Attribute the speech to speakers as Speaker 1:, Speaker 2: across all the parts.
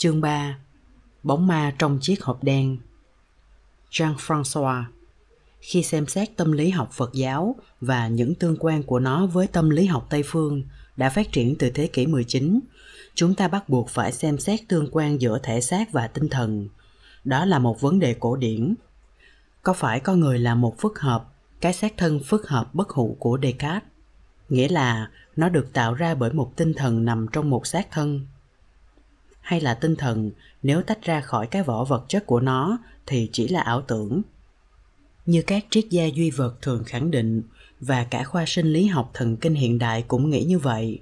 Speaker 1: Chương 3 Bóng ma trong chiếc hộp đen Jean-François Khi xem xét tâm lý học Phật giáo và những tương quan của nó với tâm lý học Tây phương đã phát triển từ thế kỷ 19, chúng ta bắt buộc phải xem xét tương quan giữa thể xác và tinh thần. Đó là một vấn đề cổ điển. Có phải con người là một phức hợp, cái xác thân phức hợp bất hủ của Descartes? Nghĩa là nó được tạo ra bởi một tinh thần nằm trong một xác thân hay là tinh thần nếu tách ra khỏi cái vỏ vật chất của nó thì chỉ là ảo tưởng như các triết gia duy vật thường khẳng định và cả khoa sinh lý học thần kinh hiện đại cũng nghĩ như vậy.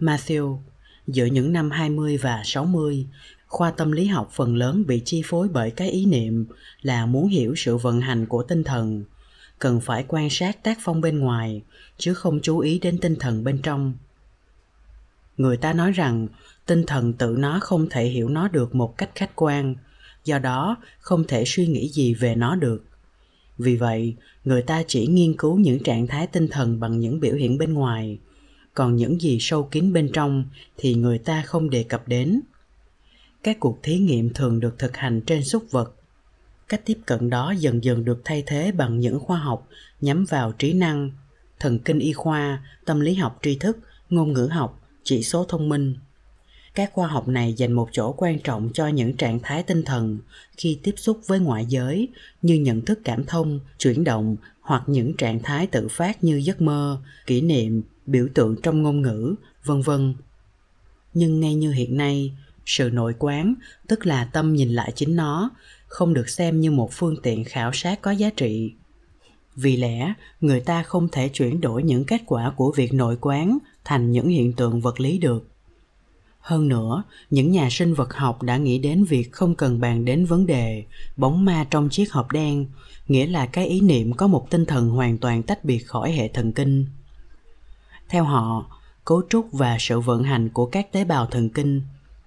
Speaker 1: Matthew, giữa những năm 20 và 60, khoa tâm lý học phần lớn bị chi phối bởi cái ý niệm là muốn hiểu sự vận hành của tinh thần, cần phải quan sát tác phong bên ngoài chứ không chú ý đến tinh thần bên trong người ta nói rằng, tinh thần tự nó không thể hiểu nó được một cách khách quan, do đó không thể suy nghĩ gì về nó được. Vì vậy, người ta chỉ nghiên cứu những trạng thái tinh thần bằng những biểu hiện bên ngoài, còn những gì sâu kín bên trong thì người ta không đề cập đến. Các cuộc thí nghiệm thường được thực hành trên súc vật. Cách tiếp cận đó dần dần được thay thế bằng những khoa học nhắm vào trí năng, thần kinh y khoa, tâm lý học, tri thức, ngôn ngữ học chỉ số thông minh. Các khoa học này dành một chỗ quan trọng cho những trạng thái tinh thần khi tiếp xúc với ngoại giới như nhận thức cảm thông, chuyển động hoặc những trạng thái tự phát như giấc mơ, kỷ niệm, biểu tượng trong ngôn ngữ, vân vân. Nhưng ngay như hiện nay, sự nội quán, tức là tâm nhìn lại chính nó, không được xem như một phương tiện khảo sát có giá trị vì lẽ, người ta không thể chuyển đổi những kết quả của việc nội quán thành những hiện tượng vật lý được. Hơn nữa, những nhà sinh vật học đã nghĩ đến việc không cần bàn đến vấn đề bóng ma trong chiếc hộp đen, nghĩa là cái ý niệm có một tinh thần hoàn toàn tách biệt khỏi hệ thần kinh. Theo họ, cấu trúc và sự vận hành của các tế bào thần kinh,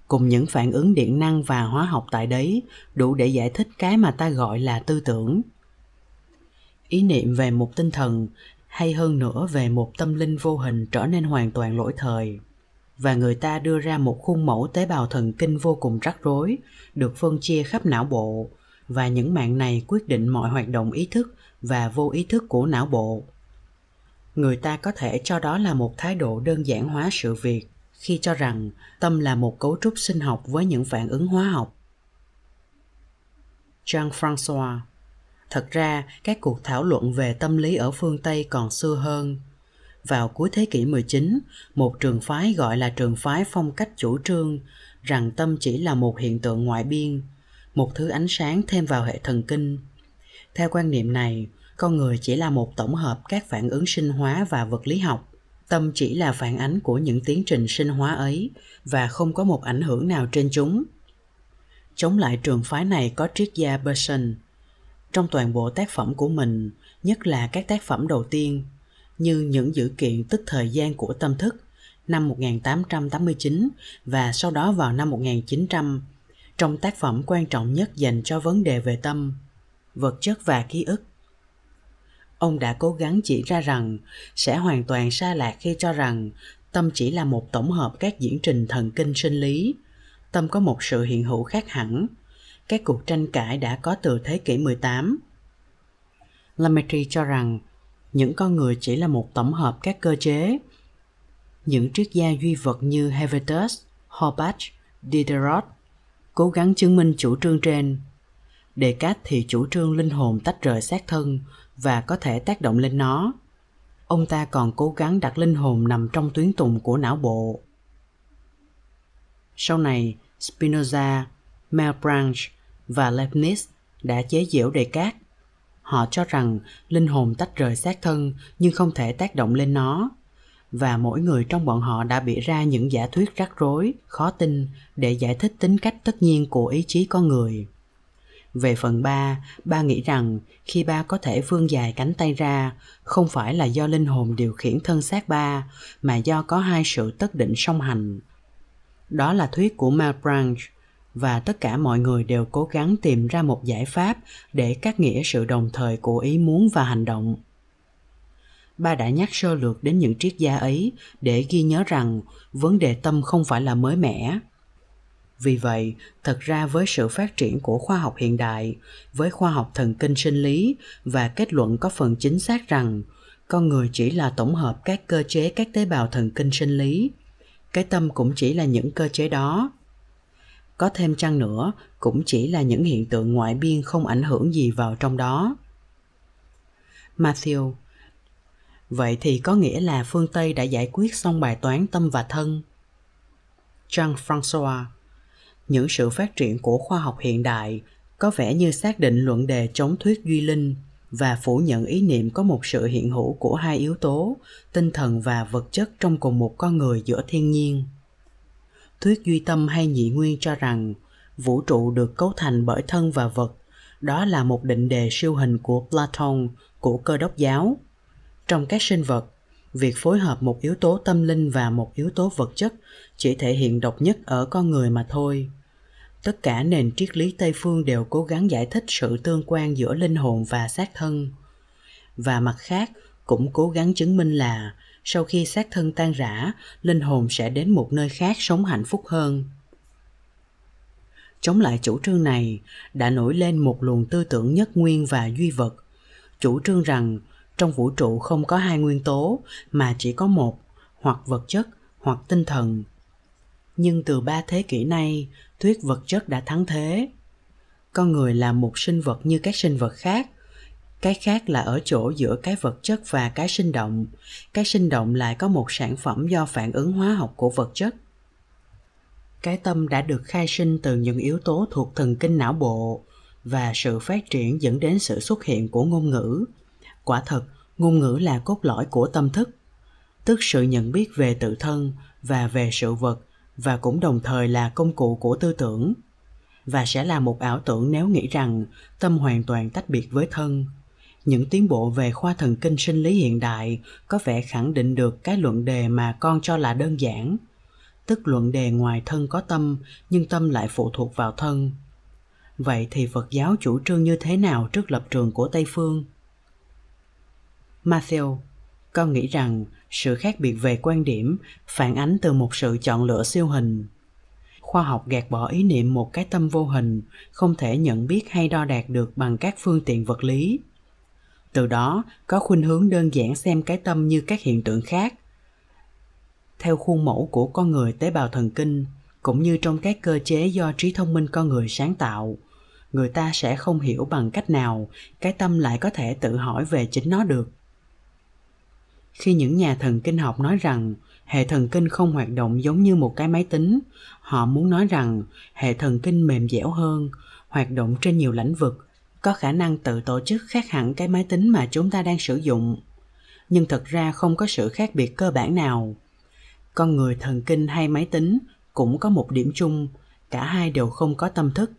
Speaker 1: cùng những phản ứng điện năng và hóa học tại đấy đủ để giải thích cái mà ta gọi là tư tưởng ý niệm về một tinh thần, hay hơn nữa về một tâm linh vô hình trở nên hoàn toàn lỗi thời. Và người ta đưa ra một khuôn mẫu tế bào thần kinh vô cùng rắc rối, được phân chia khắp não bộ. Và những mạng này quyết định mọi hoạt động ý thức và vô ý thức của não bộ. Người ta có thể cho đó là một thái độ đơn giản hóa sự việc, khi cho rằng tâm là một cấu trúc sinh học với những phản ứng hóa học. Jean françois Thật ra, các cuộc thảo luận về tâm lý ở phương Tây còn xưa hơn. Vào cuối thế kỷ 19, một trường phái gọi là trường phái phong cách chủ trương rằng tâm chỉ là một hiện tượng ngoại biên, một thứ ánh sáng thêm vào hệ thần kinh. Theo quan niệm này, con người chỉ là một tổng hợp các phản ứng sinh hóa và vật lý học. Tâm chỉ là phản ánh của những tiến trình sinh hóa ấy và không có một ảnh hưởng nào trên chúng. Chống lại trường phái này có triết gia Berson, trong toàn bộ tác phẩm của mình, nhất là các tác phẩm đầu tiên, như những dữ kiện tức thời gian của tâm thức năm 1889 và sau đó vào năm 1900, trong tác phẩm quan trọng nhất dành cho vấn đề về tâm, vật chất và ký ức. Ông đã cố gắng chỉ ra rằng sẽ hoàn toàn xa lạc khi cho rằng tâm chỉ là một tổng hợp các diễn trình thần kinh sinh lý. Tâm có một sự hiện hữu khác hẳn, các cuộc tranh cãi đã có từ thế kỷ 18. Lametri cho rằng những con người chỉ là một tổng hợp các cơ chế. Những triết gia duy vật như Hevetus, Hobbes, Diderot cố gắng chứng minh chủ trương trên. Đề cát thì chủ trương linh hồn tách rời xác thân và có thể tác động lên nó. Ông ta còn cố gắng đặt linh hồn nằm trong tuyến tùng của não bộ. Sau này, Spinoza, Malebranche và Leibniz đã chế giễu Descartes. Họ cho rằng linh hồn tách rời xác thân nhưng không thể tác động lên nó. Và mỗi người trong bọn họ đã bị ra những giả thuyết rắc rối, khó tin để giải thích tính cách tất nhiên của ý chí con người. Về phần ba, ba nghĩ rằng khi ba có thể vươn dài cánh tay ra, không phải là do linh hồn điều khiển thân xác ba, mà do có hai sự tất định song hành. Đó là thuyết của Malebranche, và tất cả mọi người đều cố gắng tìm ra một giải pháp để cắt nghĩa sự đồng thời của ý muốn và hành động. Ba đã nhắc sơ lược đến những triết gia ấy để ghi nhớ rằng vấn đề tâm không phải là mới mẻ. Vì vậy, thật ra với sự phát triển của khoa học hiện đại, với khoa học thần kinh sinh lý và kết luận có phần chính xác rằng con người chỉ là tổng hợp các cơ chế các tế bào thần kinh sinh lý, cái tâm cũng chỉ là những cơ chế đó có thêm chăng nữa cũng chỉ là những hiện tượng ngoại biên không ảnh hưởng gì vào trong đó. Matthew, vậy thì có nghĩa là phương tây đã giải quyết xong bài toán tâm và thân. Jean françois những sự phát triển của khoa học hiện đại có vẻ như xác định luận đề chống thuyết duy linh và phủ nhận ý niệm có một sự hiện hữu của hai yếu tố, tinh thần và vật chất trong cùng một con người giữa thiên nhiên thuyết duy tâm hay nhị nguyên cho rằng vũ trụ được cấu thành bởi thân và vật. Đó là một định đề siêu hình của platon, của cơ đốc giáo. Trong các sinh vật, việc phối hợp một yếu tố tâm linh và một yếu tố vật chất chỉ thể hiện độc nhất ở con người mà thôi. Tất cả nền triết lý tây phương đều cố gắng giải thích sự tương quan giữa linh hồn và xác thân. Và mặt khác, cũng cố gắng chứng minh là sau khi xác thân tan rã, linh hồn sẽ đến một nơi khác sống hạnh phúc hơn. Chống lại chủ trương này, đã nổi lên một luồng tư tưởng nhất nguyên và duy vật. Chủ trương rằng, trong vũ trụ không có hai nguyên tố, mà chỉ có một, hoặc vật chất, hoặc tinh thần. Nhưng từ ba thế kỷ nay, thuyết vật chất đã thắng thế. Con người là một sinh vật như các sinh vật khác cái khác là ở chỗ giữa cái vật chất và cái sinh động. Cái sinh động lại có một sản phẩm do phản ứng hóa học của vật chất. Cái tâm đã được khai sinh từ những yếu tố thuộc thần kinh não bộ và sự phát triển dẫn đến sự xuất hiện của ngôn ngữ. Quả thật, ngôn ngữ là cốt lõi của tâm thức, tức sự nhận biết về tự thân và về sự vật và cũng đồng thời là công cụ của tư tưởng. Và sẽ là một ảo tưởng nếu nghĩ rằng tâm hoàn toàn tách biệt với thân những tiến bộ về khoa thần kinh sinh lý hiện đại có vẻ khẳng định được cái luận đề mà con cho là đơn giản. Tức luận đề ngoài thân có tâm, nhưng tâm lại phụ thuộc vào thân. Vậy thì phật giáo chủ trương như thế nào trước lập trường của tây phương? Matthew, con nghĩ rằng sự khác biệt về quan điểm phản ánh từ một sự chọn lựa siêu hình. Khoa học gạt bỏ ý niệm một cái tâm vô hình, không thể nhận biết hay đo đạt được bằng các phương tiện vật lý từ đó, có khuynh hướng đơn giản xem cái tâm như các hiện tượng khác. Theo khuôn mẫu của con người tế bào thần kinh, cũng như trong các cơ chế do trí thông minh con người sáng tạo, người ta sẽ không hiểu bằng cách nào cái tâm lại có thể tự hỏi về chính nó được. Khi những nhà thần kinh học nói rằng hệ thần kinh không hoạt động giống như một cái máy tính, họ muốn nói rằng hệ thần kinh mềm dẻo hơn, hoạt động trên nhiều lĩnh vực có khả năng tự tổ chức khác hẳn cái máy tính mà chúng ta đang sử dụng. Nhưng thật ra không có sự khác biệt cơ bản nào. Con người thần kinh hay máy tính cũng có một điểm chung, cả hai đều không có tâm thức.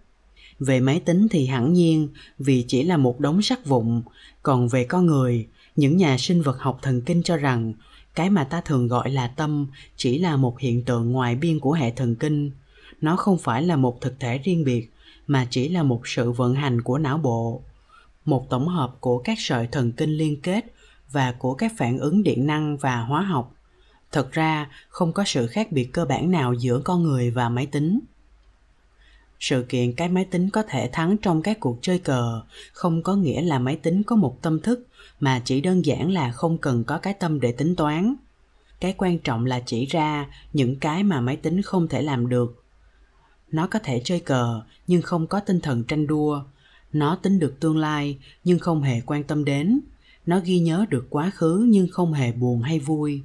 Speaker 1: Về máy tính thì hẳn nhiên, vì chỉ là một đống sắt vụn, còn về con người, những nhà sinh vật học thần kinh cho rằng cái mà ta thường gọi là tâm chỉ là một hiện tượng ngoài biên của hệ thần kinh. Nó không phải là một thực thể riêng biệt mà chỉ là một sự vận hành của não bộ, một tổng hợp của các sợi thần kinh liên kết và của các phản ứng điện năng và hóa học. Thật ra, không có sự khác biệt cơ bản nào giữa con người và máy tính. Sự kiện cái máy tính có thể thắng trong các cuộc chơi cờ không có nghĩa là máy tính có một tâm thức, mà chỉ đơn giản là không cần có cái tâm để tính toán. Cái quan trọng là chỉ ra những cái mà máy tính không thể làm được nó có thể chơi cờ, nhưng không có tinh thần tranh đua. Nó tính được tương lai, nhưng không hề quan tâm đến. Nó ghi nhớ được quá khứ, nhưng không hề buồn hay vui.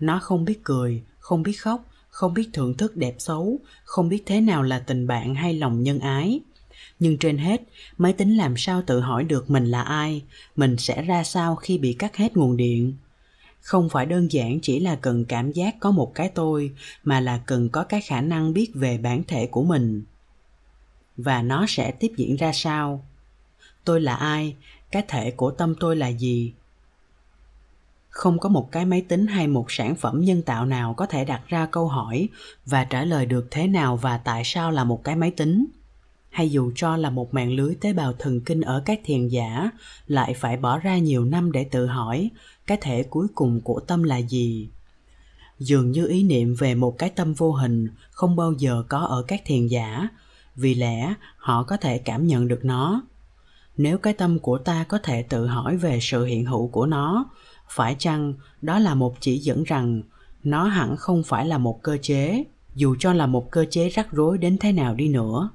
Speaker 1: Nó không biết cười, không biết khóc, không biết thưởng thức đẹp xấu, không biết thế nào là tình bạn hay lòng nhân ái. Nhưng trên hết, máy tính làm sao tự hỏi được mình là ai, mình sẽ ra sao khi bị cắt hết nguồn điện không phải đơn giản chỉ là cần cảm giác có một cái tôi, mà là cần có cái khả năng biết về bản thể của mình. Và nó sẽ tiếp diễn ra sao? Tôi là ai? Cái thể của tâm tôi là gì? Không có một cái máy tính hay một sản phẩm nhân tạo nào có thể đặt ra câu hỏi và trả lời được thế nào và tại sao là một cái máy tính. Hay dù cho là một mạng lưới tế bào thần kinh ở các thiền giả, lại phải bỏ ra nhiều năm để tự hỏi cái thể cuối cùng của tâm là gì? Dường như ý niệm về một cái tâm vô hình không bao giờ có ở các thiền giả, vì lẽ họ có thể cảm nhận được nó. Nếu cái tâm của ta có thể tự hỏi về sự hiện hữu của nó, phải chăng đó là một chỉ dẫn rằng nó hẳn không phải là một cơ chế, dù cho là một cơ chế rắc rối đến thế nào đi nữa?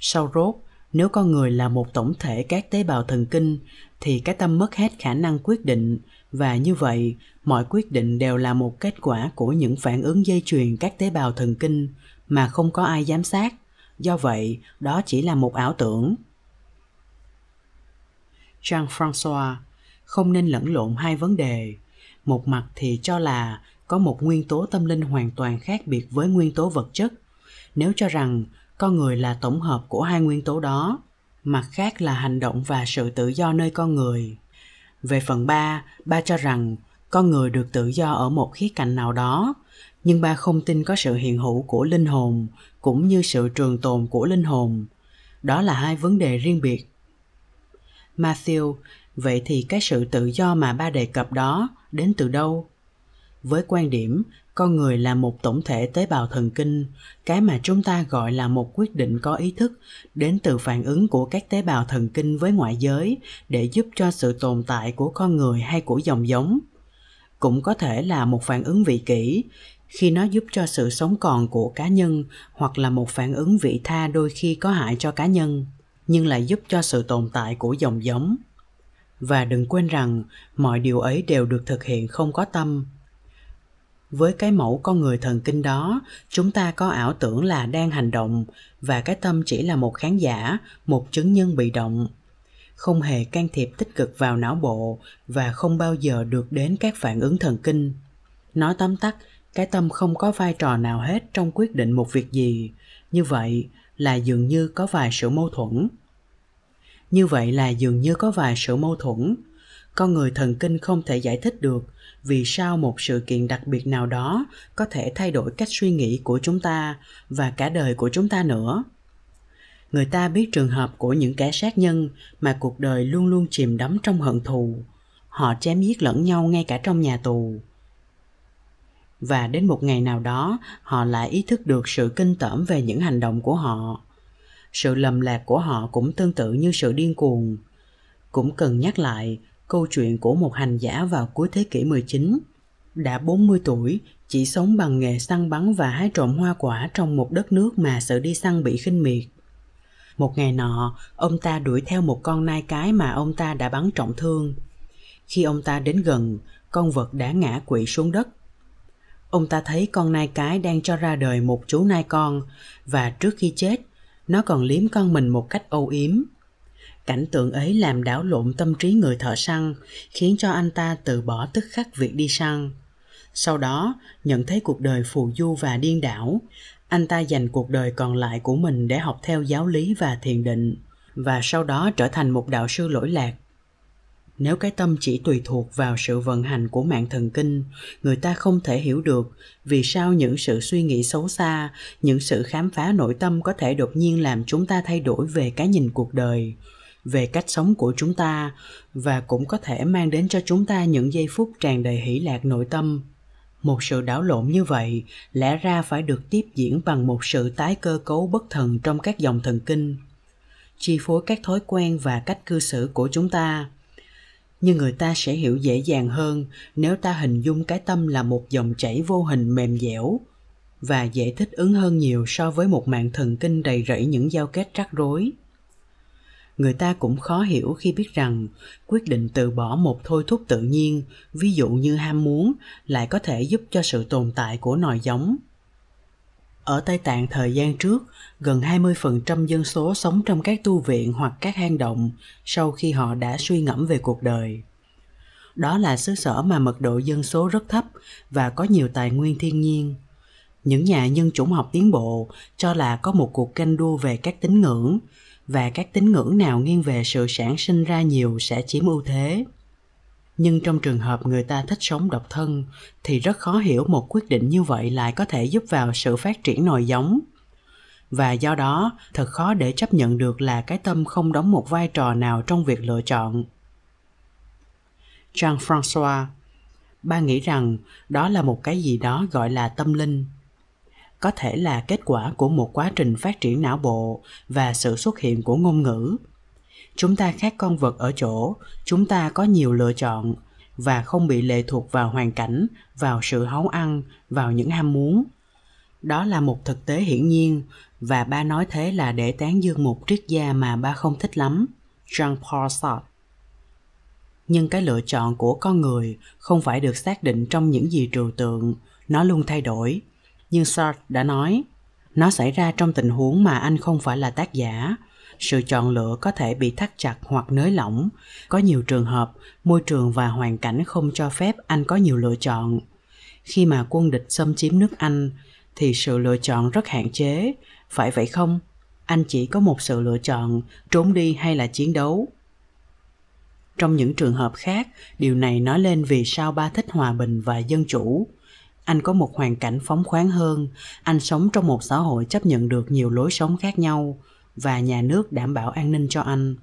Speaker 1: Sau rốt, nếu con người là một tổng thể các tế bào thần kinh thì cái tâm mất hết khả năng quyết định. Và như vậy, mọi quyết định đều là một kết quả của những phản ứng dây chuyền các tế bào thần kinh mà không có ai giám sát. Do vậy, đó chỉ là một ảo tưởng. Jean françois không nên lẫn lộn hai vấn đề. Một mặt thì cho là có một nguyên tố tâm linh hoàn toàn khác biệt với nguyên tố vật chất. Nếu cho rằng con người là tổng hợp của hai nguyên tố đó mặt khác là hành động và sự tự do nơi con người. Về phần ba ba cho rằng con người được tự do ở một khía cạnh nào đó, nhưng ba không tin có sự hiện hữu của linh hồn cũng như sự trường tồn của linh hồn. Đó là hai vấn đề riêng biệt. Matthew, vậy thì cái sự tự do mà ba đề cập đó đến từ đâu? Với quan điểm con người là một tổng thể tế bào thần kinh, cái mà chúng ta gọi là một quyết định có ý thức, đến từ phản ứng của các tế bào thần kinh với ngoại giới để giúp cho sự tồn tại của con người hay của dòng giống. Cũng có thể là một phản ứng vị kỷ, khi nó giúp cho sự sống còn của cá nhân hoặc là một phản ứng vị tha đôi khi có hại cho cá nhân, nhưng lại giúp cho sự tồn tại của dòng giống. Và đừng quên rằng, mọi điều ấy đều được thực hiện không có tâm với cái mẫu con người thần kinh đó, chúng ta có ảo tưởng là đang hành động và cái tâm chỉ là một khán giả, một chứng nhân bị động. Không hề can thiệp tích cực vào não bộ và không bao giờ được đến các phản ứng thần kinh. Nói tóm tắt, cái tâm không có vai trò nào hết trong quyết định một việc gì. Như vậy là dường như có vài sự mâu thuẫn. Như vậy là dường như có vài sự mâu thuẫn. Con người thần kinh không thể giải thích được vì sao một sự kiện đặc biệt nào đó có thể thay đổi cách suy nghĩ của chúng ta và cả đời của chúng ta nữa? Người ta biết trường hợp của những kẻ sát nhân mà cuộc đời luôn luôn chìm đắm trong hận thù. Họ chém giết lẫn nhau ngay cả trong nhà tù. Và đến một ngày nào đó, họ lại ý thức được sự kinh tởm về những hành động của họ. Sự lầm lạc của họ cũng tương tự như sự điên cuồng. Cũng cần nhắc lại câu chuyện của một hành giả vào cuối thế kỷ 19. Đã 40 tuổi, chỉ sống bằng nghề săn bắn và hái trộm hoa quả trong một đất nước mà sự đi săn bị khinh miệt. Một ngày nọ, ông ta đuổi theo một con nai cái mà ông ta đã bắn trọng thương. Khi ông ta đến gần, con vật đã ngã quỵ xuống đất. Ông ta thấy con nai cái đang cho ra đời một chú nai con và trước khi chết, nó còn liếm con mình một cách âu yếm. Cảnh tượng ấy làm đảo lộn tâm trí người thợ săn, khiến cho anh ta từ bỏ tức khắc việc đi săn. Sau đó, nhận thấy cuộc đời phù du và điên đảo, anh ta dành cuộc đời còn lại của mình để học theo giáo lý và thiền định, và sau đó trở thành một đạo sư lỗi lạc. Nếu cái tâm chỉ tùy thuộc vào sự vận hành của mạng thần kinh, người ta không thể hiểu được vì sao những sự suy nghĩ xấu xa, những sự khám phá nội tâm có thể đột nhiên làm chúng ta thay đổi về cái nhìn cuộc đời, về cách sống của chúng ta và cũng có thể mang đến cho chúng ta những giây phút tràn đầy hỷ lạc nội tâm. Một sự đảo lộn như vậy lẽ ra phải được tiếp diễn bằng một sự tái cơ cấu bất thần trong các dòng thần kinh, chi phối các thói quen và cách cư xử của chúng ta. Nhưng người ta sẽ hiểu dễ dàng hơn nếu ta hình dung cái tâm là một dòng chảy vô hình mềm dẻo và dễ thích ứng hơn nhiều so với một mạng thần kinh đầy rẫy những giao kết rắc rối người ta cũng khó hiểu khi biết rằng quyết định từ bỏ một thôi thúc tự nhiên ví dụ như ham muốn lại có thể giúp cho sự tồn tại của nòi giống ở Tây Tạng thời gian trước, gần 20% dân số sống trong các tu viện hoặc các hang động sau khi họ đã suy ngẫm về cuộc đời. Đó là xứ sở mà mật độ dân số rất thấp và có nhiều tài nguyên thiên nhiên. Những nhà nhân chủng học tiến bộ cho là có một cuộc canh đua về các tín ngưỡng, và các tín ngưỡng nào nghiêng về sự sản sinh ra nhiều sẽ chiếm ưu thế nhưng trong trường hợp người ta thích sống độc thân, thì rất khó hiểu một quyết định như vậy lại có thể giúp vào sự phát triển nòi giống và do đó, thật khó để chấp nhận được là cái tâm không đóng một vai trò nào trong việc lựa chọn Jean-François. Ba nghĩ rằng đó là một cái gì đó gọi là tâm linh. Có thể là kết quả của một quá trình phát triển não bộ và sự xuất hiện của ngôn ngữ. Chúng ta khác con vật ở chỗ, chúng ta có nhiều lựa chọn và không bị lệ thuộc vào hoàn cảnh, vào sự háu ăn, vào những ham muốn. Đó là một thực tế hiển nhiên và ba nói thế là để tán dương một triết gia mà ba không thích lắm, Jean-Paul Sartre. Nhưng cái lựa chọn của con người không phải được xác định trong những gì trừu tượng, nó luôn thay đổi. Nhưng Sartre đã nói, nó xảy ra trong tình huống mà anh không phải là tác giả, sự chọn lựa có thể bị thắt chặt hoặc nới lỏng. Có nhiều trường hợp môi trường và hoàn cảnh không cho phép anh có nhiều lựa chọn. Khi mà quân địch xâm chiếm nước anh thì sự lựa chọn rất hạn chế. Phải vậy không? Anh chỉ có một sự lựa chọn trốn đi hay là chiến đấu. Trong những trường hợp khác điều này nói lên vì sao ba thích hòa bình và dân chủ anh có một hoàn cảnh phóng khoáng hơn. Anh sống trong một xã hội chấp nhận được nhiều lối sống khác nhau và nhà nước đảm bảo an ninh cho anh.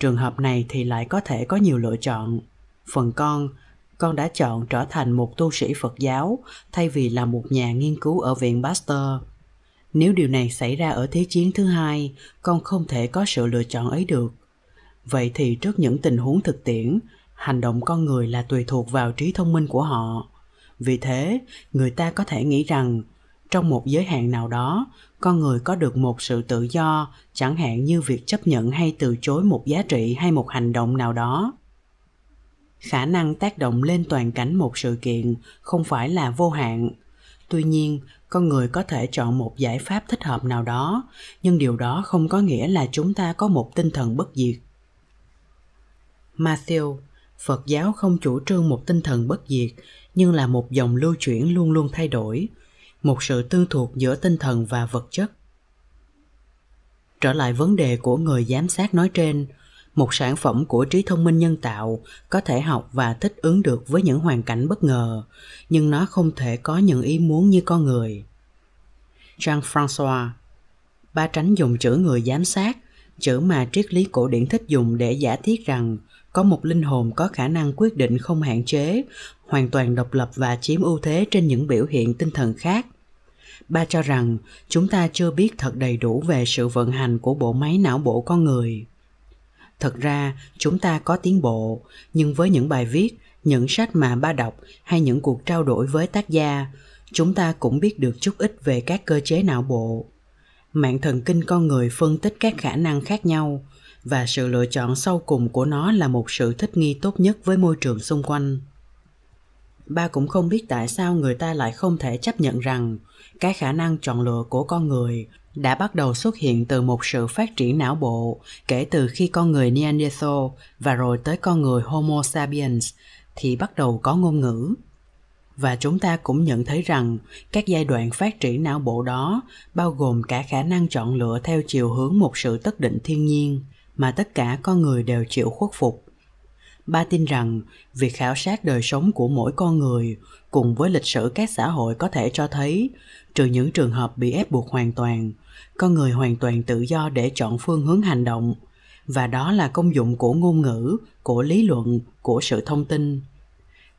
Speaker 1: Trường hợp này thì lại có thể có nhiều lựa chọn. Phần con con đã chọn trở thành một tu sĩ phật giáo thay vì là một nhà nghiên cứu ở viện pasteur. Nếu điều này xảy ra ở thế chiến thứ hai, con không thể có sự lựa chọn ấy được. Vậy thì trước những tình huống thực tiễn, hành động con người là tùy thuộc vào trí thông minh của họ vì thế, người ta có thể nghĩ rằng, trong một giới hạn nào đó, con người có được một sự tự do, chẳng hạn như việc chấp nhận hay từ chối một giá trị hay một hành động nào đó. Khả năng tác động lên toàn cảnh một sự kiện không phải là vô hạn. Tuy nhiên, con người có thể chọn một giải pháp thích hợp nào đó, nhưng điều đó không có nghĩa là chúng ta có một tinh thần bất diệt. Matthew, phật giáo không chủ trương một tinh thần bất diệt nhưng là một dòng lưu chuyển luôn luôn thay đổi, một sự tương thuộc giữa tinh thần và vật chất. Trở lại vấn đề của người giám sát nói trên, một sản phẩm của trí thông minh nhân tạo có thể học và thích ứng được với những hoàn cảnh bất ngờ, nhưng nó không thể có những ý muốn như con người. Jean françois ba tránh dùng chữ người giám sát, chữ mà triết lý cổ điển thích dùng để giả thiết rằng có một linh hồn có khả năng quyết định không hạn chế hoàn toàn độc lập và chiếm ưu thế trên những biểu hiện tinh thần khác. Ba cho rằng chúng ta chưa biết thật đầy đủ về sự vận hành của bộ máy não bộ con người. Thật ra, chúng ta có tiến bộ, nhưng với những bài viết, những sách mà ba đọc hay những cuộc trao đổi với tác gia, chúng ta cũng biết được chút ít về các cơ chế não bộ. Mạng thần kinh con người phân tích các khả năng khác nhau và sự lựa chọn sau cùng của nó là một sự thích nghi tốt nhất với môi trường xung quanh ba cũng không biết tại sao người ta lại không thể chấp nhận rằng cái khả năng chọn lựa của con người đã bắt đầu xuất hiện từ một sự phát triển não bộ kể từ khi con người Neanderthal và rồi tới con người Homo sapiens thì bắt đầu có ngôn ngữ. Và chúng ta cũng nhận thấy rằng các giai đoạn phát triển não bộ đó bao gồm cả khả năng chọn lựa theo chiều hướng một sự tất định thiên nhiên mà tất cả con người đều chịu khuất phục ba tin rằng, việc khảo sát đời sống của mỗi con người cùng với lịch sử các xã hội có thể cho thấy, trừ những trường hợp bị ép buộc hoàn toàn, con người hoàn toàn tự do để chọn phương hướng hành động. Và đó là công dụng của ngôn ngữ, của lý luận, của sự thông tin.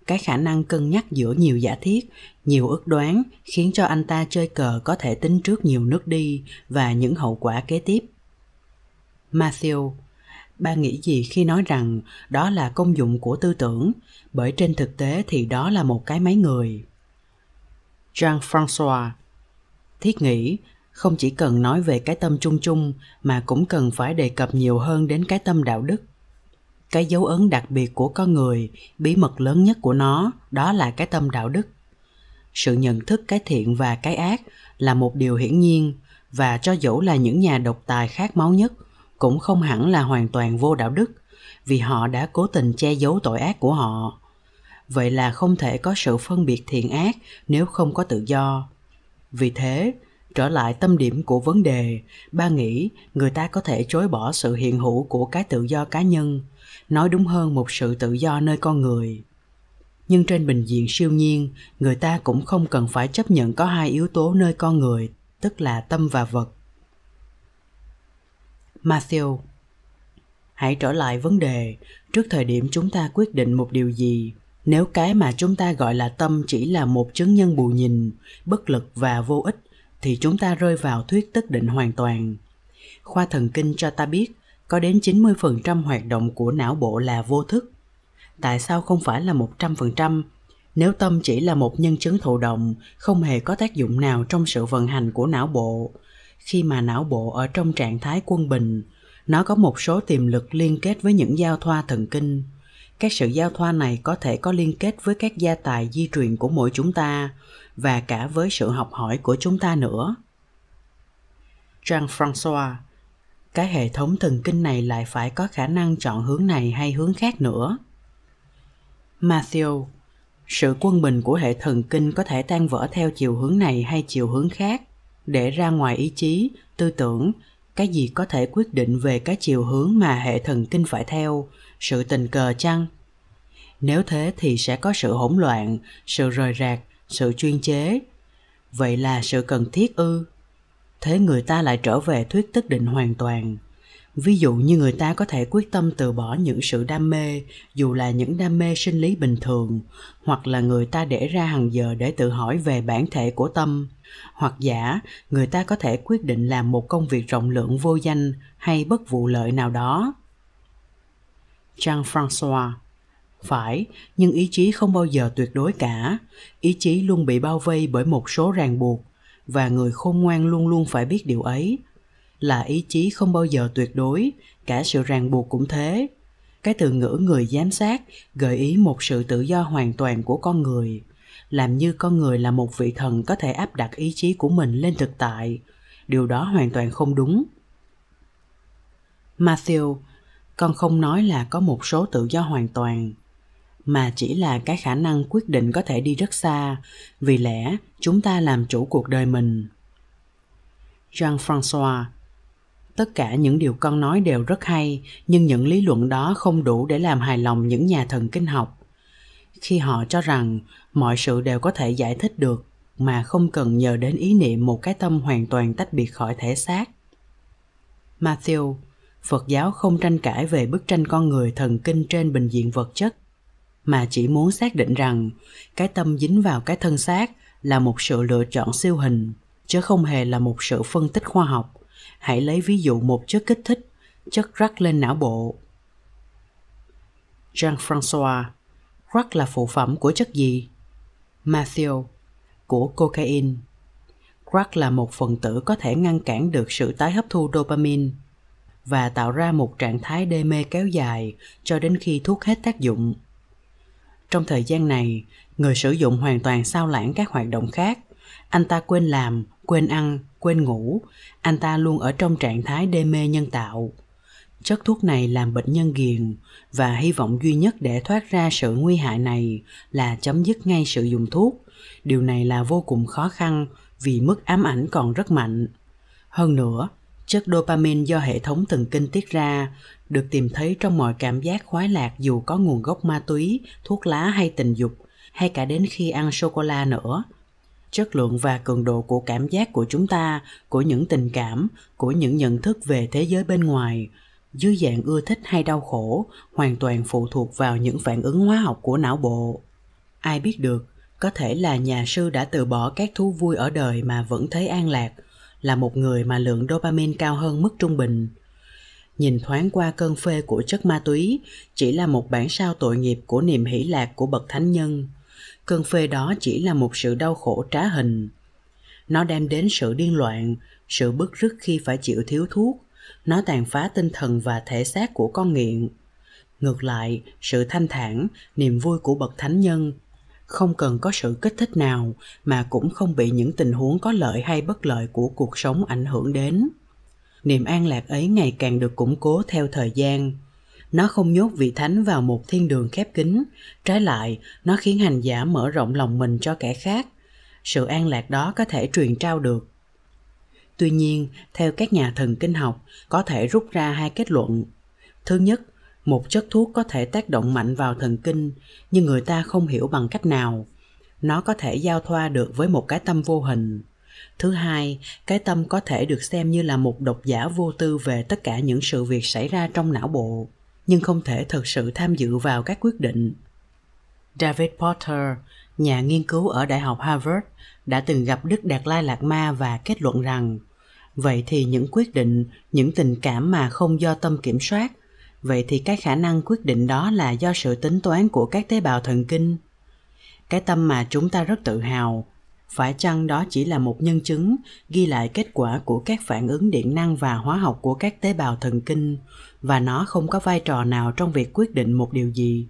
Speaker 1: Cái khả năng cân nhắc giữa nhiều giả thiết, nhiều ước đoán khiến cho anh ta chơi cờ có thể tính trước nhiều nước đi và những hậu quả kế tiếp. Matthew ba nghĩ gì khi nói rằng đó là công dụng của tư tưởng? Bởi trên thực tế thì đó là một cái máy người. Jean françois thiết nghĩ không chỉ cần nói về cái tâm chung chung mà cũng cần phải đề cập nhiều hơn đến cái tâm đạo đức. Cái dấu ấn đặc biệt của con người, bí mật lớn nhất của nó, đó là cái tâm đạo đức. Sự nhận thức cái thiện và cái ác là một điều hiển nhiên và cho dẫu là những nhà độc tài khát máu nhất cũng không hẳn là hoàn toàn vô đạo đức, vì họ đã cố tình che giấu tội ác của họ. Vậy là không thể có sự phân biệt thiện ác nếu không có tự do. Vì thế, trở lại tâm điểm của vấn đề, ba nghĩ người ta có thể chối bỏ sự hiện hữu của cái tự do cá nhân, nói đúng hơn một sự tự do nơi con người. Nhưng trên bình diện siêu nhiên, người ta cũng không cần phải chấp nhận có hai yếu tố nơi con người, tức là tâm và vật. Matthew Hãy trở lại vấn đề, trước thời điểm chúng ta quyết định một điều gì nếu cái mà chúng ta gọi là tâm chỉ là một chứng nhân bù nhìn bất lực và vô ích thì chúng ta rơi vào thuyết tức định hoàn toàn khoa thần kinh cho ta biết có đến 90% hoạt động của não bộ là vô thức. Tại sao không phải là 100%? Nếu tâm chỉ là một nhân chứng thụ động, không hề có tác dụng nào trong sự vận hành của não bộ. Khi mà não bộ ở trong trạng thái quân bình, nó có một số tiềm lực liên kết với những giao thoa thần kinh. Các sự giao thoa này có thể có liên kết với các gia tài di truyền của mỗi chúng ta và cả với sự học hỏi của chúng ta nữa. Jean-François cái hệ thống thần kinh này lại phải có khả năng chọn hướng này hay hướng khác nữa. Matthew, sự quân bình của hệ thần kinh có thể tan vỡ theo chiều hướng này hay chiều hướng khác. Để ra ngoài ý chí, tư tưởng, cái gì có thể quyết định về cái chiều hướng mà hệ thần kinh phải theo, sự tình cờ chăng? Nếu thế thì sẽ có sự hỗn loạn, sự rời rạc, sự chuyên chế. Vậy là sự cần thiết ư? thế người ta lại trở về thuyết tức định hoàn toàn ví dụ như người ta có thể quyết tâm từ bỏ những sự đam mê dù là những đam mê sinh lý bình thường hoặc là người ta để ra hàng giờ để tự hỏi về bản thể của tâm hoặc giả, người ta có thể quyết định làm một công việc rộng lượng vô danh hay bất vụ lợi nào đó. Jean françois phải, nhưng ý chí không bao giờ tuyệt đối cả. Ý chí luôn bị bao vây bởi một số ràng buộc, và người khôn ngoan luôn luôn phải biết điều ấy. Là ý chí không bao giờ tuyệt đối, cả sự ràng buộc cũng thế. Cái từ ngữ người giám sát gợi ý một sự tự do hoàn toàn của con người làm như con người là một vị thần có thể áp đặt ý chí của mình lên thực tại. Điều đó hoàn toàn không đúng. Matthew, con không nói là có một số tự do hoàn toàn, mà chỉ là cái khả năng quyết định có thể đi rất xa. Vì lẽ, chúng ta làm chủ cuộc đời mình. Jean françois tất cả những điều con nói đều rất hay, nhưng những lý luận đó không đủ để làm hài lòng những nhà thần kinh học khi họ cho rằng mọi sự đều có thể giải thích được mà không cần nhờ đến ý niệm một cái tâm hoàn toàn tách biệt khỏi thể xác. Matthew, phật giáo không tranh cãi về bức tranh con người thần kinh trên bình diện vật chất, mà chỉ muốn xác định rằng cái tâm dính vào cái thân xác là một sự lựa chọn siêu hình, chứ không hề là một sự phân tích khoa học. Hãy lấy ví dụ một chất kích thích, chất rắc lên não bộ. Jean-François Crack là phụ phẩm của chất gì? Matthew của cocaine Crack là một phần tử có thể ngăn cản được sự tái hấp thu dopamine và tạo ra một trạng thái đê mê kéo dài cho đến khi thuốc hết tác dụng. Trong thời gian này, người sử dụng hoàn toàn sao lãng các hoạt động khác. Anh ta quên làm, quên ăn, quên ngủ. Anh ta luôn ở trong trạng thái đê mê nhân tạo. Chất thuốc này làm bệnh nhân ghiền và hy vọng duy nhất để thoát ra sự nguy hại này là chấm dứt ngay sự dùng thuốc. Điều này là vô cùng khó khăn vì mức ám ảnh còn rất mạnh. Hơn nữa, chất dopamine do hệ thống thần kinh tiết ra được tìm thấy trong mọi cảm giác khoái lạc dù có nguồn gốc ma túy, thuốc lá hay tình dục, hay cả đến khi ăn sô cô la nữa. Chất lượng và cường độ của cảm giác của chúng ta, của những tình cảm, của những nhận thức về thế giới bên ngoài, dưới dạng ưa thích hay đau khổ, hoàn toàn phụ thuộc vào những phản ứng hóa học của não bộ. Ai biết được, có thể là nhà sư đã từ bỏ các thú vui ở đời mà vẫn thấy an lạc, là một người mà lượng dopamine cao hơn mức trung bình, nhìn thoáng qua cơn phê của chất ma túy chỉ là một bản sao tội nghiệp của niềm hỷ lạc của bậc thánh nhân. Cơn phê đó chỉ là một sự đau khổ trá hình. Nó đem đến sự điên loạn sự bức rứt khi phải chịu thiếu thuốc nó tàn phá tinh thần và thể xác của con nghiện. Ngược lại, sự thanh thản, niềm vui của bậc thánh nhân không cần có sự kích thích nào mà cũng không bị những tình huống có lợi hay bất lợi của cuộc sống ảnh hưởng đến. Niềm an lạc ấy ngày càng được củng cố theo thời gian. Nó không nhốt vị thánh vào một thiên đường khép kín. Trái lại, nó khiến hành giả mở rộng lòng mình cho kẻ khác. Sự an lạc đó có thể truyền trao được tuy nhiên, theo các nhà thần kinh học, có thể rút ra hai kết luận. Thứ nhất, một chất thuốc có thể tác động mạnh vào thần kinh, nhưng người ta không hiểu bằng cách nào. Nó có thể giao thoa được với một cái tâm vô hình. Thứ hai, cái tâm có thể được xem như là một độc giả vô tư về tất cả những sự việc xảy ra trong não bộ, nhưng không thể thực sự tham dự vào các quyết định. David potter, nhà nghiên cứu ở đại học harvard, đã từng gặp đức đạt lai lạt ma và kết luận rằng vậy thì những quyết định, những tình cảm mà không do tâm kiểm soát, vậy thì cái khả năng quyết định đó là do sự tính toán của các tế bào thần kinh. Cái tâm mà chúng ta rất tự hào, phải chăng đó chỉ là một nhân chứng ghi lại kết quả của các phản ứng điện năng và hóa học của các tế bào thần kinh, và nó không có vai trò nào trong việc quyết định một điều gì?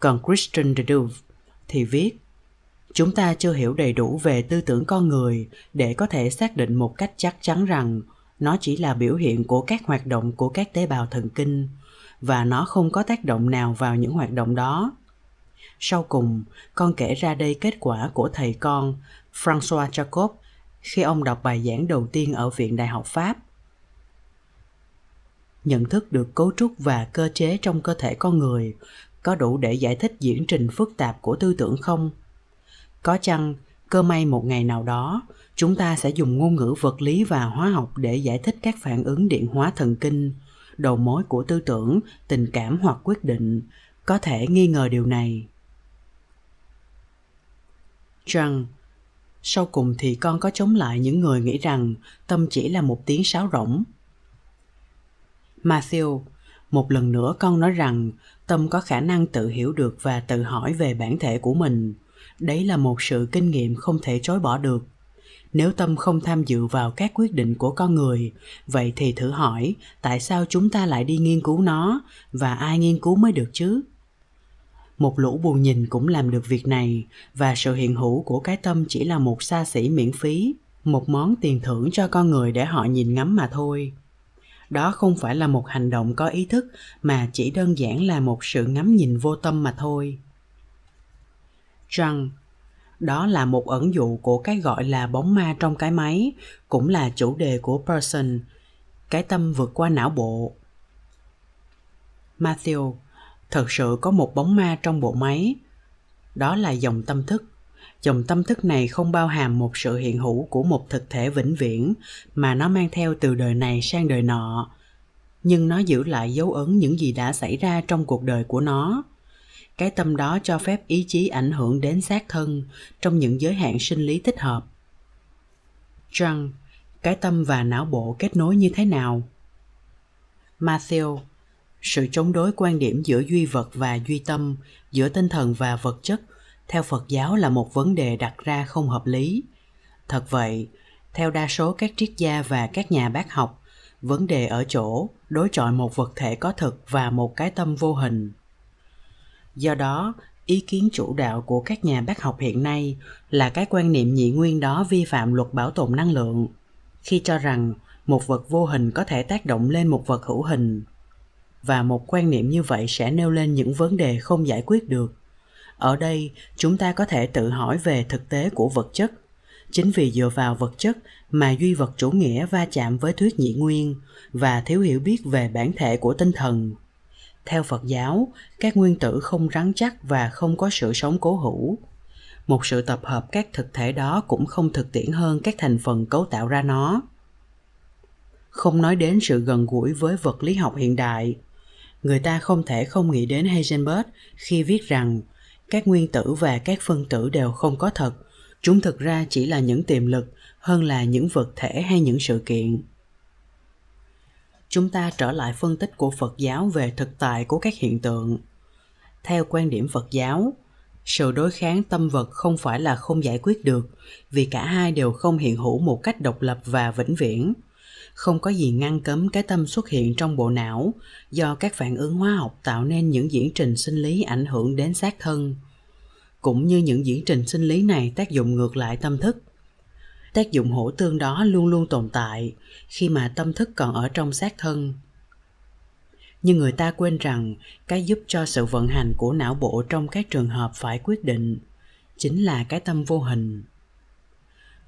Speaker 1: Còn christian de Duve thì viết chúng ta chưa hiểu đầy đủ về tư tưởng con người để có thể xác định một cách chắc chắn rằng nó chỉ là biểu hiện của các hoạt động của các tế bào thần kinh và nó không có tác động nào vào những hoạt động đó sau cùng, con kể ra đây kết quả của thầy con François Jacob khi ông đọc bài giảng đầu tiên ở Viện Đại học Pháp. Nhận thức được cấu trúc và cơ chế trong cơ thể con người có đủ để giải thích diễn trình phức tạp của tư tưởng không? Có chăng cơ may một ngày nào đó, chúng ta sẽ dùng ngôn ngữ vật lý và hóa học để giải thích các phản ứng điện hóa thần kinh, đầu mối của tư tưởng, tình cảm hoặc quyết định? Có thể nghi ngờ điều này. Chăng sau cùng thì con có chống lại những người nghĩ rằng tâm chỉ là một tiếng sáo rỗng. Matthew, một lần nữa con nói rằng tâm có khả năng tự hiểu được và tự hỏi về bản thể của mình đấy là một sự kinh nghiệm không thể chối bỏ được. Nếu tâm không tham dự vào các quyết định của con người, vậy thì thử hỏi, tại sao chúng ta lại đi nghiên cứu nó và ai nghiên cứu mới được chứ? Một lũ bù nhìn cũng làm được việc này và sự hiện hữu của cái tâm chỉ là một xa xỉ miễn phí, một món tiền thưởng cho con người để họ nhìn ngắm mà thôi. Đó không phải là một hành động có ý thức mà chỉ đơn giản là một sự ngắm nhìn vô tâm mà thôi rằng đó là một ẩn dụ của cái gọi là bóng ma trong cái máy, cũng là chủ đề của person, cái tâm vượt qua não bộ. Matthew, thật sự có một bóng ma trong bộ máy. Đó là dòng tâm thức. Dòng tâm thức này không bao hàm một sự hiện hữu của một thực thể vĩnh viễn, mà nó mang theo từ đời này sang đời nọ. Nhưng nó giữ lại dấu ấn những gì đã xảy ra trong cuộc đời của nó cái tâm đó cho phép ý chí ảnh hưởng đến xác thân trong những giới hạn sinh lý thích hợp. Rằng cái tâm và não bộ kết nối như thế nào? Matthew, sự chống đối quan điểm giữa duy vật và duy tâm, giữa tinh thần và vật chất, theo phật giáo là một vấn đề đặt ra không hợp lý. Thật vậy, theo đa số các triết gia và các nhà bác học, vấn đề ở chỗ đối chọi một vật thể có thực và một cái tâm vô hình do đó, ý kiến chủ đạo của các nhà bác học hiện nay là cái quan niệm nhị nguyên đó vi phạm luật bảo tồn năng lượng, khi cho rằng một vật vô hình có thể tác động lên một vật hữu hình. Và một quan niệm như vậy sẽ nêu lên những vấn đề không giải quyết được. Ở đây, chúng ta có thể tự hỏi về thực tế của vật chất. Chính vì dựa vào vật chất mà duy vật chủ nghĩa va chạm với thuyết nhị nguyên và thiếu hiểu biết về bản thể của tinh thần theo phật giáo các nguyên tử không rắn chắc và không có sự sống cố hữu. Một sự tập hợp các thực thể đó cũng không thực tiễn hơn các thành phần cấu tạo ra nó. Không nói đến sự gần gũi với vật lý học hiện đại. Người ta không thể không nghĩ đến Heisenberg khi viết rằng các nguyên tử và các phân tử đều không có thật, chúng thực ra chỉ là những tiềm lực hơn là những vật thể hay những sự kiện. Chúng ta trở lại phân tích của Phật giáo về thực tại của các hiện tượng. Theo quan điểm Phật giáo, sự đối kháng tâm vật không phải là không giải quyết được vì cả hai đều không hiện hữu một cách độc lập và vĩnh viễn không có gì ngăn cấm cái tâm xuất hiện trong bộ não do các phản ứng hóa học tạo nên những diễn trình sinh lý ảnh hưởng đến xác thân cũng như những diễn trình sinh lý này tác dụng ngược lại tâm thức tác dụng hỗ tương đó luôn luôn tồn tại khi mà tâm thức còn ở trong xác thân. Nhưng người ta quên rằng cái giúp cho sự vận hành của não bộ trong các trường hợp phải quyết định chính là cái tâm vô hình.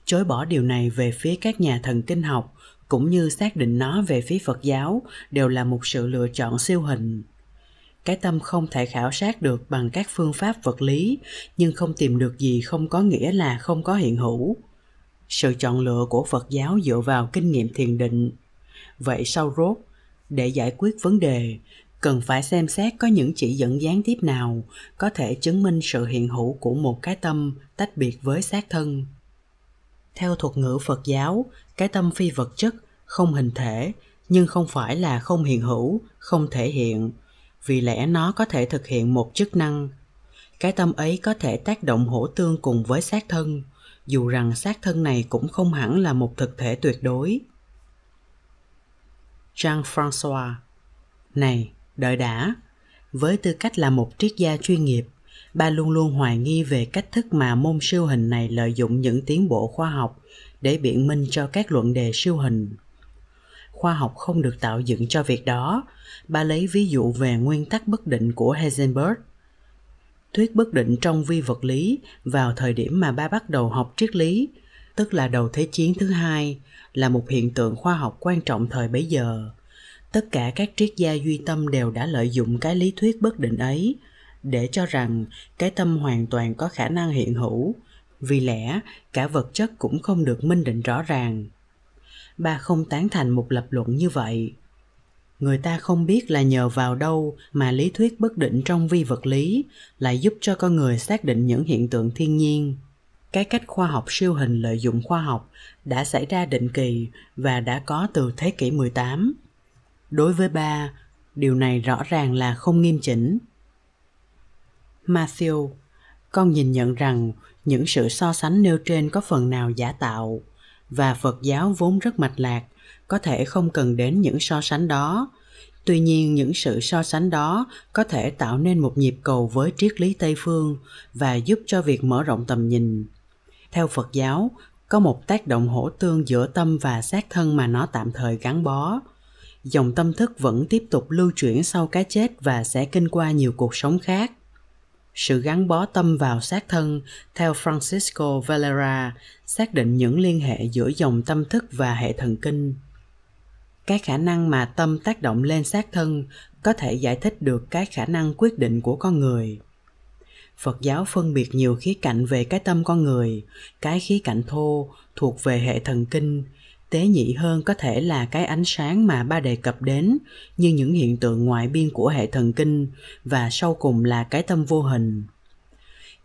Speaker 1: Chối bỏ điều này về phía các nhà thần kinh học cũng như xác định nó về phía phật giáo đều là một sự lựa chọn siêu hình. Cái tâm không thể khảo sát được bằng các phương pháp vật lý nhưng không tìm được gì không có nghĩa là không có hiện hữu sự chọn lựa của phật giáo dựa vào kinh nghiệm thiền định. Vậy sau rốt, để giải quyết vấn đề, cần phải xem xét có những chỉ dẫn gián tiếp nào có thể chứng minh sự hiện hữu của một cái tâm tách biệt với xác thân. Theo thuật ngữ phật giáo, cái tâm phi vật chất không hình thể, nhưng không phải là không hiện hữu, không thể hiện. Vì lẽ nó có thể thực hiện một chức năng. Cái tâm ấy có thể tác động hỗ tương cùng với xác thân dù rằng xác thân này cũng không hẳn là một thực thể tuyệt đối. Jean françois này, đợi đã. Với tư cách là một triết gia chuyên nghiệp, ba luôn luôn hoài nghi về cách thức mà môn siêu hình này lợi dụng những tiến bộ khoa học để biện minh cho các luận đề siêu hình. Khoa học không được tạo dựng cho việc đó. Ba lấy ví dụ về nguyên tắc bất định của heisenberg thuyết bất định trong vi vật lý vào thời điểm mà ba bắt đầu học triết lý, tức là đầu thế chiến thứ hai, là một hiện tượng khoa học quan trọng thời bấy giờ. Tất cả các triết gia duy tâm đều đã lợi dụng cái lý thuyết bất định ấy để cho rằng cái tâm hoàn toàn có khả năng hiện hữu, vì lẽ cả vật chất cũng không được minh định rõ ràng. Ba không tán thành một lập luận như vậy người ta không biết là nhờ vào đâu mà lý thuyết bất định trong vi vật lý lại giúp cho con người xác định những hiện tượng thiên nhiên cái cách khoa học siêu hình lợi dụng khoa học đã xảy ra định kỳ và đã có từ thế kỷ 18. Đối với ba, điều này rõ ràng là không nghiêm chỉnh. Matthew, con nhìn nhận rằng những sự so sánh nêu trên có phần nào giả tạo và Phật giáo vốn rất mạch lạc, có thể không cần đến những so sánh đó. Tuy nhiên những sự so sánh đó có thể tạo nên một nhịp cầu với triết lý Tây phương và giúp cho việc mở rộng tầm nhìn. Theo Phật giáo, có một tác động hỗ tương giữa tâm và xác thân mà nó tạm thời gắn bó. Dòng tâm thức vẫn tiếp tục lưu chuyển sau cái chết và sẽ kinh qua nhiều cuộc sống khác sự gắn bó tâm vào xác thân theo francisco valera xác định những liên hệ giữa dòng tâm thức và hệ thần kinh cái khả năng mà tâm tác động lên xác thân có thể giải thích được cái khả năng quyết định của con người. Phật giáo phân biệt nhiều khía cạnh về cái tâm con người, cái khía cạnh thô thuộc về hệ thần kinh, tế nhị hơn có thể là cái ánh sáng mà ba đề cập đến như những hiện tượng ngoại biên của hệ thần kinh và sau cùng là cái tâm vô hình.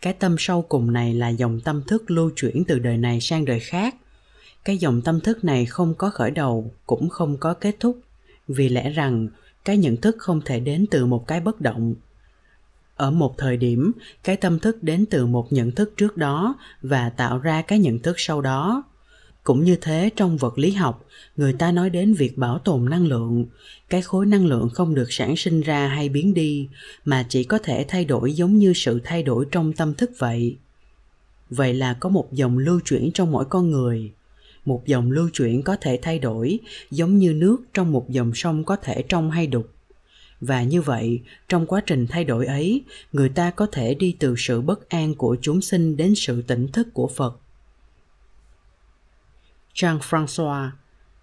Speaker 1: Cái tâm sau cùng này là dòng tâm thức lưu chuyển từ đời này sang đời khác cái dòng tâm thức này không có khởi đầu, cũng không có kết thúc. Vì lẽ rằng, cái nhận thức không thể đến từ một cái bất động. Ở một thời điểm, cái tâm thức đến từ một nhận thức trước đó và tạo ra cái nhận thức sau đó. Cũng như thế, trong vật lý học, người ta nói đến việc bảo tồn năng lượng. Cái khối năng lượng không được sản sinh ra hay biến đi, mà chỉ có thể thay đổi giống như sự thay đổi trong tâm thức vậy. Vậy là có một dòng lưu chuyển trong mỗi con người một dòng lưu chuyển có thể thay đổi giống như nước trong một dòng sông có thể trong hay đục và như vậy trong quá trình thay đổi ấy người ta có thể đi từ sự bất an của chúng sinh đến sự tỉnh thức của phật Jean-François,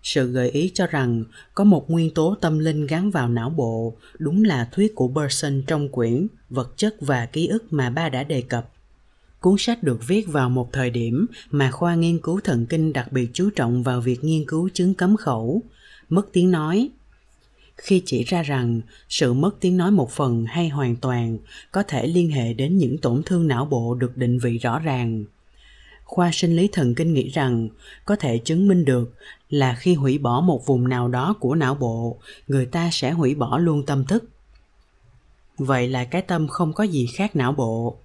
Speaker 1: sự gợi ý cho rằng có một nguyên tố tâm linh gắn vào não bộ đúng là thuyết của Berson trong quyển Vật chất và ký ức mà ba đã đề cập. Cuốn sách được viết vào một thời điểm mà khoa nghiên cứu thần kinh đặc biệt chú trọng vào việc nghiên cứu chứng cấm khẩu, mất tiếng nói. Khi chỉ ra rằng sự mất tiếng nói một phần hay hoàn toàn có thể liên hệ đến những tổn thương não bộ được định vị rõ ràng – khoa sinh lý thần kinh nghĩ rằng có thể chứng minh được là khi hủy bỏ một vùng nào đó của não bộ người ta sẽ hủy bỏ luôn tâm thức. Vậy là cái tâm không có gì khác não bộ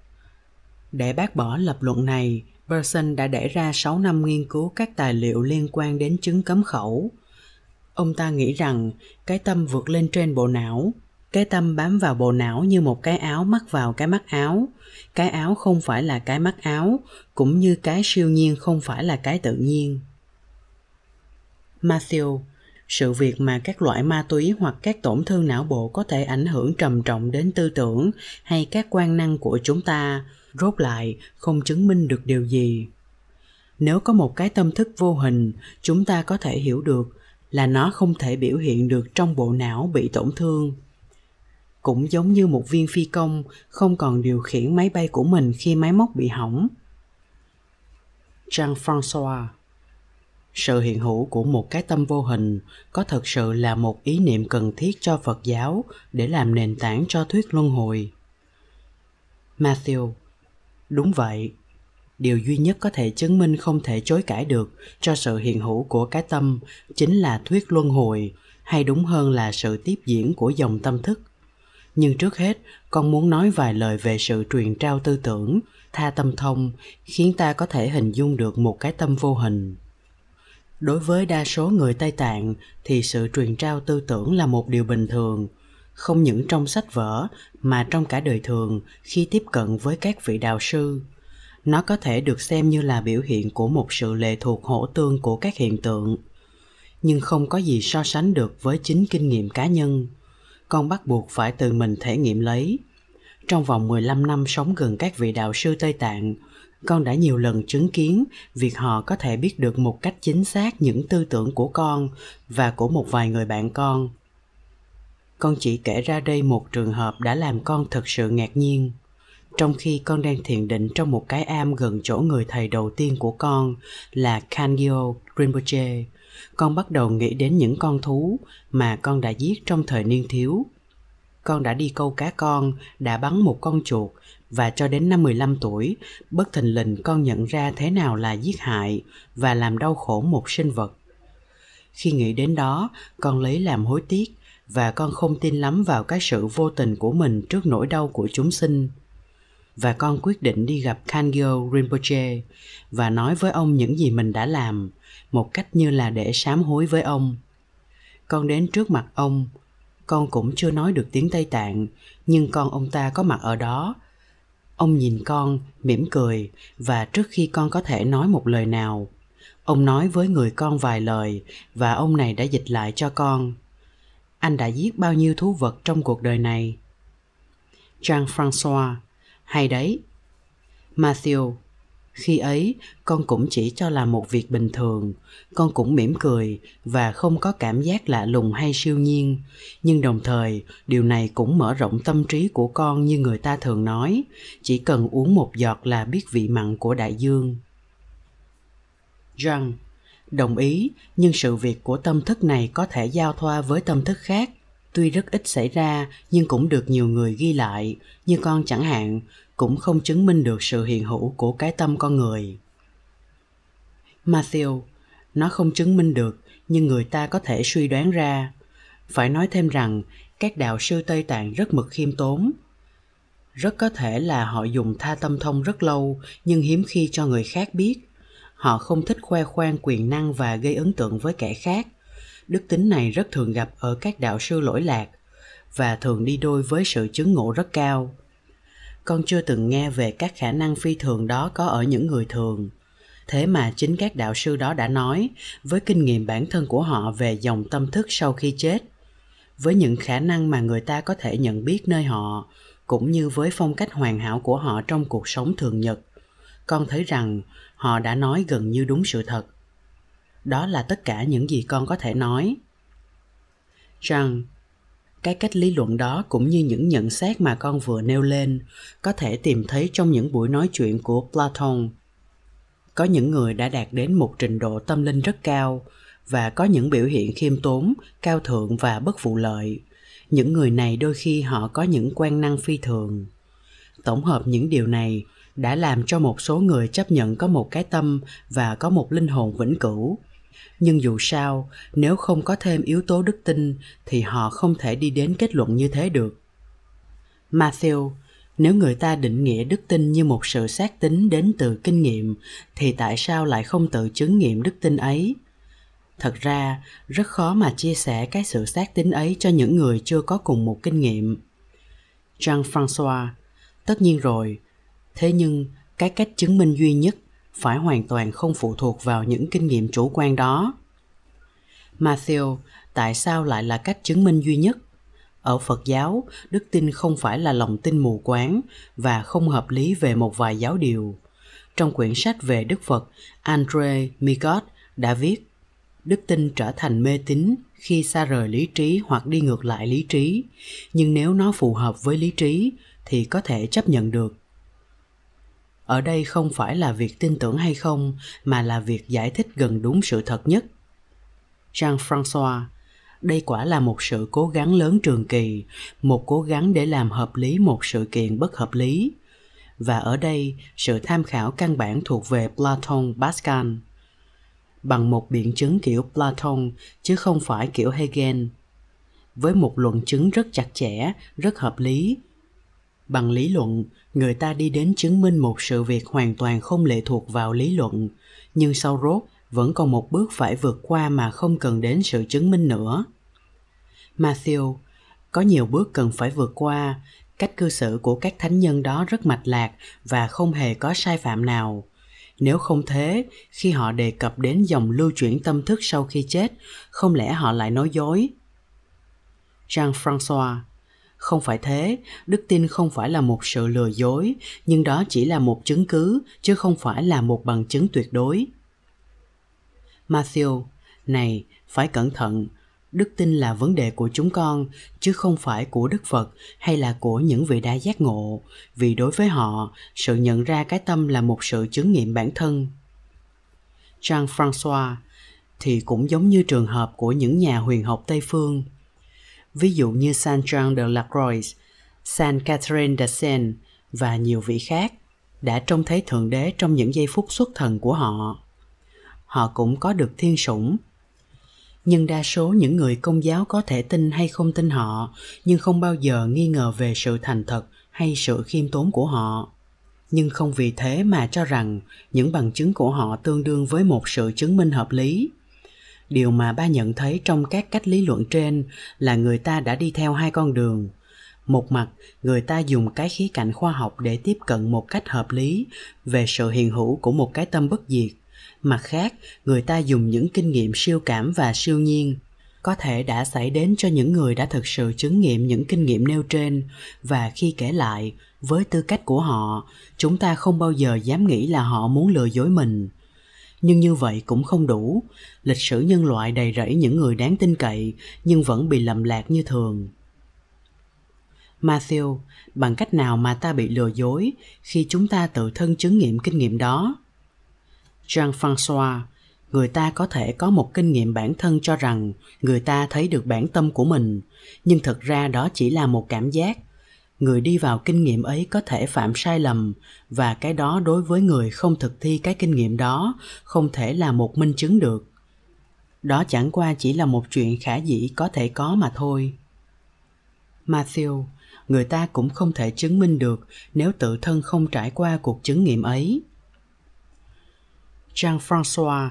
Speaker 1: để bác bỏ lập luận này, Berson đã để ra 6 năm nghiên cứu các tài liệu liên quan đến chứng cấm khẩu. Ông ta nghĩ rằng cái tâm vượt lên trên bộ não, cái tâm bám vào bộ não như một cái áo mắc vào cái mắt áo cái áo không phải là cái mắt áo, cũng như cái siêu nhiên không phải là cái tự nhiên matthew, sự việc mà các loại ma túy hoặc các tổn thương não bộ có thể ảnh hưởng trầm trọng đến tư tưởng hay các quan năng của chúng ta rốt lại không chứng minh được điều gì. Nếu có một cái tâm thức vô hình, chúng ta có thể hiểu được là nó không thể biểu hiện được trong bộ não bị tổn thương. Cũng giống như một viên phi công không còn điều khiển máy bay của mình khi máy móc bị hỏng. Jean-François, sự hiện hữu của một cái tâm vô hình có thực sự là một ý niệm cần thiết cho phật giáo để làm nền tảng cho thuyết luân hồi. Matthew đúng vậy. Điều duy nhất có thể chứng minh không thể chối cãi được cho sự hiện hữu của cái tâm chính là thuyết luân hồi, hay đúng hơn là sự tiếp diễn của dòng tâm thức. Nhưng trước hết, con muốn nói vài lời về sự truyền trao tư tưởng, tha tâm thông, khiến ta có thể hình dung được một cái tâm vô hình. Đối với đa số người tây tạng, thì sự truyền trao tư tưởng là một điều bình thường không những trong sách vở mà trong cả đời thường khi tiếp cận với các vị đạo sư. Nó có thể được xem như là biểu hiện của một sự lệ thuộc hỗ tương của các hiện tượng. Nhưng không có gì so sánh được với chính kinh nghiệm cá nhân. Con bắt buộc phải tự mình thể nghiệm lấy. Trong vòng 15 năm sống gần các vị đạo sư Tây Tạng, con đã nhiều lần chứng kiến việc họ có thể biết được một cách chính xác những tư tưởng của con và của một vài người bạn con. Con chỉ kể ra đây một trường hợp đã làm con thật sự ngạc nhiên. Trong khi con đang thiền định trong một cái am gần chỗ người thầy đầu tiên của con là Kangyo Rinpoche, con bắt đầu nghĩ đến những con thú mà con đã giết trong thời niên thiếu con đã đi câu cá con, đã bắn một con chuột và cho đến năm 15 tuổi, bất thình lình con nhận ra thế nào là giết hại và làm đau khổ một sinh vật. Khi nghĩ đến đó, con lấy làm hối tiếc và con không tin lắm vào cái sự vô tình của mình trước nỗi đau của chúng sinh. Và con quyết định đi gặp Kangyo Rinpoche và nói với ông những gì mình đã làm, một cách như là để sám hối với ông. Con đến trước mặt ông, con cũng chưa nói được tiếng Tây Tạng, nhưng con ông ta có mặt ở đó. Ông nhìn con, mỉm cười và trước khi con có thể nói một lời nào, ông nói với người con vài lời và ông này đã dịch lại cho con. Anh đã giết bao nhiêu thú vật trong cuộc đời này? Jean-François, hay đấy. Matthew, khi ấy con cũng chỉ cho là một việc bình thường. Con cũng mỉm cười và không có cảm giác lạ lùng hay siêu nhiên. Nhưng đồng thời điều này cũng mở rộng tâm trí của con như người ta thường nói. Chỉ cần uống một giọt là biết vị mặn của đại dương. Jean đồng ý, nhưng sự việc của tâm thức này có thể giao thoa với tâm thức khác. Tuy rất ít xảy ra, nhưng cũng được nhiều người ghi lại. Như con chẳng hạn cũng không chứng minh được sự hiện hữu của cái tâm con người. Matthew, nó không chứng minh được, nhưng người ta có thể suy đoán ra. Phải nói thêm rằng, các đạo sư tây tạng rất mực khiêm tốn. Rất có thể là họ dùng tha tâm thông rất lâu, nhưng hiếm khi cho người khác biết họ không thích khoe khoang quyền năng và gây ấn tượng với kẻ khác. Đức tính này rất thường gặp ở các đạo sư lỗi lạc và thường đi đôi với sự chứng ngộ rất cao. Con chưa từng nghe về các khả năng phi thường đó có ở những người thường. Thế mà chính các đạo sư đó đã nói, với kinh nghiệm bản thân của họ về dòng tâm thức sau khi chết, với những khả năng mà người ta có thể nhận biết nơi họ, cũng như với phong cách hoàn hảo của họ trong cuộc sống thường nhật, con thấy rằng họ đã nói gần như đúng sự thật. Đó là tất cả những gì con có thể nói. Rằng, cái cách lý luận đó cũng như những nhận xét mà con vừa nêu lên có thể tìm thấy trong những buổi nói chuyện của platon. Có những người đã đạt đến một trình độ tâm linh rất cao và có những biểu hiện khiêm tốn, cao thượng và bất vụ lợi. Những người này đôi khi họ có những quan năng phi thường. Tổng hợp những điều này đã làm cho một số người chấp nhận có một cái tâm và có một linh hồn vĩnh cửu. Nhưng dù sao, nếu không có thêm yếu tố đức tin, thì họ không thể đi đến kết luận như thế được. Matthew, nếu người ta định nghĩa đức tin như một sự xác tính đến từ kinh nghiệm, thì tại sao lại không tự chứng nghiệm đức tin ấy? Thật ra, rất khó mà chia sẻ cái sự xác tính ấy cho những người chưa có cùng một kinh nghiệm. Jean françois tất nhiên rồi thế nhưng, cái cách chứng minh duy nhất phải hoàn toàn không phụ thuộc vào những kinh nghiệm chủ quan đó. Matthew, tại sao lại là cách chứng minh duy nhất? Ở phật giáo, đức tin không phải là lòng tin mù quáng và không hợp lý về một vài giáo điều. Trong quyển sách về đức phật, andre migot đã viết, đức tin trở thành mê tín khi xa rời lý trí hoặc đi ngược lại lý trí, nhưng nếu nó phù hợp với lý trí thì có thể chấp nhận được ở đây không phải là việc tin tưởng hay không, mà là việc giải thích gần đúng sự thật nhất. Jean françois đây quả là một sự cố gắng lớn trường kỳ, một cố gắng để làm hợp lý một sự kiện bất hợp lý. Và ở đây, sự tham khảo căn bản thuộc về platon pascal. Bằng một biện chứng kiểu platon, chứ không phải kiểu hegel. Với một luận chứng rất chặt chẽ, rất hợp lý. Bằng lý luận người ta đi đến chứng minh một sự việc hoàn toàn không lệ thuộc vào lý luận. Nhưng sau rốt, vẫn còn một bước phải vượt qua mà không cần đến sự chứng minh nữa. Matthew, có nhiều bước cần phải vượt qua. Cách cư xử của các thánh nhân đó rất mạch lạc và không hề có sai phạm nào. Nếu không thế, khi họ đề cập đến dòng lưu chuyển tâm thức sau khi chết, không lẽ họ lại nói dối? Jean françois không phải thế. Đức tin không phải là một sự lừa dối, nhưng đó chỉ là một chứng cứ, chứ không phải là một bằng chứng tuyệt đối. Matthew, này, phải cẩn thận. Đức tin là vấn đề của chúng con, chứ không phải của đức phật hay là của những vị đã giác ngộ. Vì đối với họ, sự nhận ra cái tâm là một sự chứng nghiệm bản thân. Jean françois thì cũng giống như trường hợp của những nhà huyền học tây phương ví dụ như San Jean de la Croix, San Catherine de Seine và nhiều vị khác đã trông thấy Thượng Đế trong những giây phút xuất thần của họ. Họ cũng có được thiên sủng. Nhưng đa số những người công giáo có thể tin hay không tin họ, nhưng không bao giờ nghi ngờ về sự thành thật hay sự khiêm tốn của họ. Nhưng không vì thế mà cho rằng những bằng chứng của họ tương đương với một sự chứng minh hợp lý điều mà ba nhận thấy trong các cách lý luận trên là người ta đã đi theo hai con đường. Một mặt, người ta dùng cái khía cạnh khoa học để tiếp cận một cách hợp lý về sự hiện hữu của một cái tâm bất diệt. Mặt khác, người ta dùng những kinh nghiệm siêu cảm và siêu nhiên có thể đã xảy đến cho những người đã thực sự chứng nghiệm những kinh nghiệm nêu trên. Và khi kể lại, với tư cách của họ, chúng ta không bao giờ dám nghĩ là họ muốn lừa dối mình nhưng như vậy cũng không đủ. Lịch sử nhân loại đầy rẫy những người đáng tin cậy, nhưng vẫn bị lầm lạc như thường. Matthew, bằng cách nào mà ta bị lừa dối khi chúng ta tự thân chứng nghiệm kinh nghiệm đó? Jean françois người ta có thể có một kinh nghiệm bản thân cho rằng người ta thấy được bản tâm của mình, nhưng thật ra đó chỉ là một cảm giác người đi vào kinh nghiệm ấy có thể phạm sai lầm, và cái đó đối với người không thực thi cái kinh nghiệm đó không thể là một minh chứng được. Đó chẳng qua chỉ là một chuyện khả dĩ có thể có mà thôi. Matthew, người ta cũng không thể chứng minh được nếu tự thân không trải qua cuộc chứng nghiệm ấy. Jean françois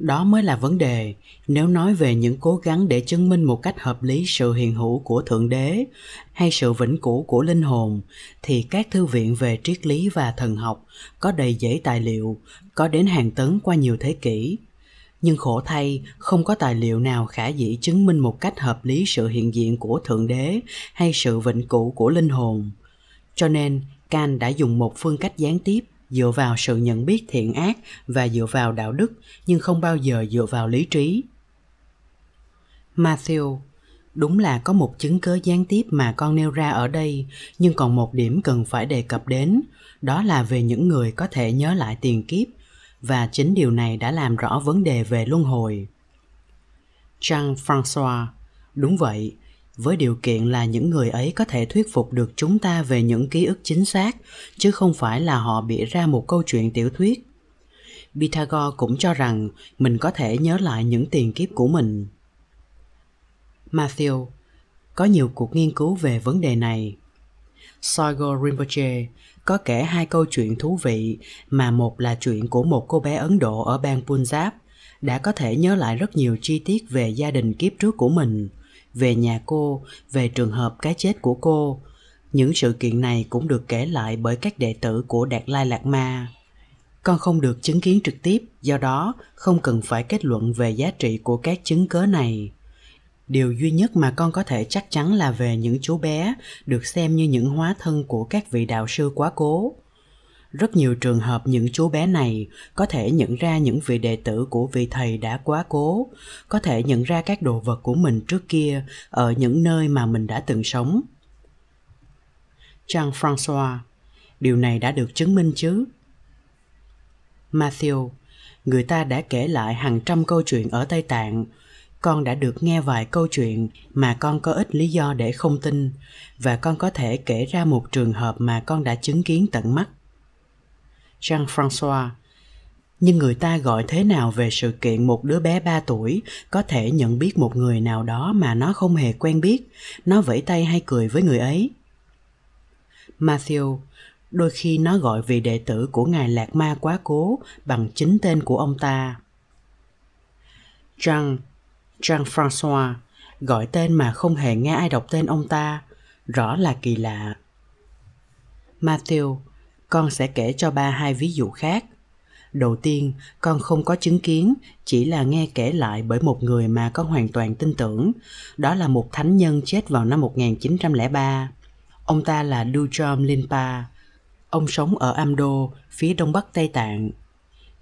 Speaker 1: đó mới là vấn đề. Nếu nói về những cố gắng để chứng minh một cách hợp lý sự hiện hữu của thượng đế hay sự vĩnh cửu của linh hồn, thì các thư viện về triết lý và thần học có đầy giấy tài liệu, có đến hàng tấn qua nhiều thế kỷ. Nhưng khổ thay, không có tài liệu nào khả dĩ chứng minh một cách hợp lý sự hiện diện của thượng đế hay sự vĩnh cửu của linh hồn. Cho nên, Kant đã dùng một phương cách gián tiếp dựa vào sự nhận biết thiện ác và dựa vào đạo đức, nhưng không bao giờ dựa vào lý trí. Matthew, đúng là có một chứng cớ gián tiếp mà con nêu ra ở đây, nhưng còn một điểm cần phải đề cập đến, đó là về những người có thể nhớ lại tiền kiếp, và chính điều này đã làm rõ vấn đề về luân hồi. Jean françois đúng vậy với điều kiện là những người ấy có thể thuyết phục được chúng ta về những ký ức chính xác, chứ không phải là họ bịa ra một câu chuyện tiểu thuyết. Pythagore cũng cho rằng mình có thể nhớ lại những tiền kiếp của mình. Matthew, có nhiều cuộc nghiên cứu về vấn đề này. Sogo Rinpoche có kể hai câu chuyện thú vị mà một là chuyện của một cô bé Ấn Độ ở bang Punjab đã có thể nhớ lại rất nhiều chi tiết về gia đình kiếp trước của mình – về nhà cô, về trường hợp cái chết của cô. Những sự kiện này cũng được kể lại bởi các đệ tử của đạt lai lạc ma. Con không được chứng kiến trực tiếp, do đó không cần phải kết luận về giá trị của các chứng cớ này. Điều duy nhất mà con có thể chắc chắn là về những chú bé được xem như những hóa thân của các vị đạo sư quá cố rất nhiều trường hợp những chú bé này có thể nhận ra những vị đệ tử của vị thầy đã quá cố, có thể nhận ra các đồ vật của mình trước kia ở những nơi mà mình đã từng sống. Jean françois điều này đã được chứng minh chứ? Matthew, người ta đã kể lại hàng trăm câu chuyện ở tây tạng. Con đã được nghe vài câu chuyện mà con có ít lý do để không tin và con có thể kể ra một trường hợp mà con đã chứng kiến tận mắt jean françois nhưng người ta gọi thế nào về sự kiện một đứa bé 3 tuổi có thể nhận biết một người nào đó mà nó không hề quen biết, nó vẫy tay hay cười với người ấy. Matthew, đôi khi nó gọi vị đệ tử của ngài Lạc Ma quá cố bằng chính tên của ông ta. Jean, Jean François, gọi tên mà không hề nghe ai đọc tên ông ta, rõ là kỳ lạ. Matthew, con sẽ kể cho ba hai ví dụ khác Đầu tiên, con không có chứng kiến, chỉ là nghe kể lại bởi một người mà con hoàn toàn tin tưởng. Đó là một thánh nhân chết vào năm 1903. Ông ta là Dujom Linpa. Ông sống ở Amdo, phía đông bắc Tây Tạng.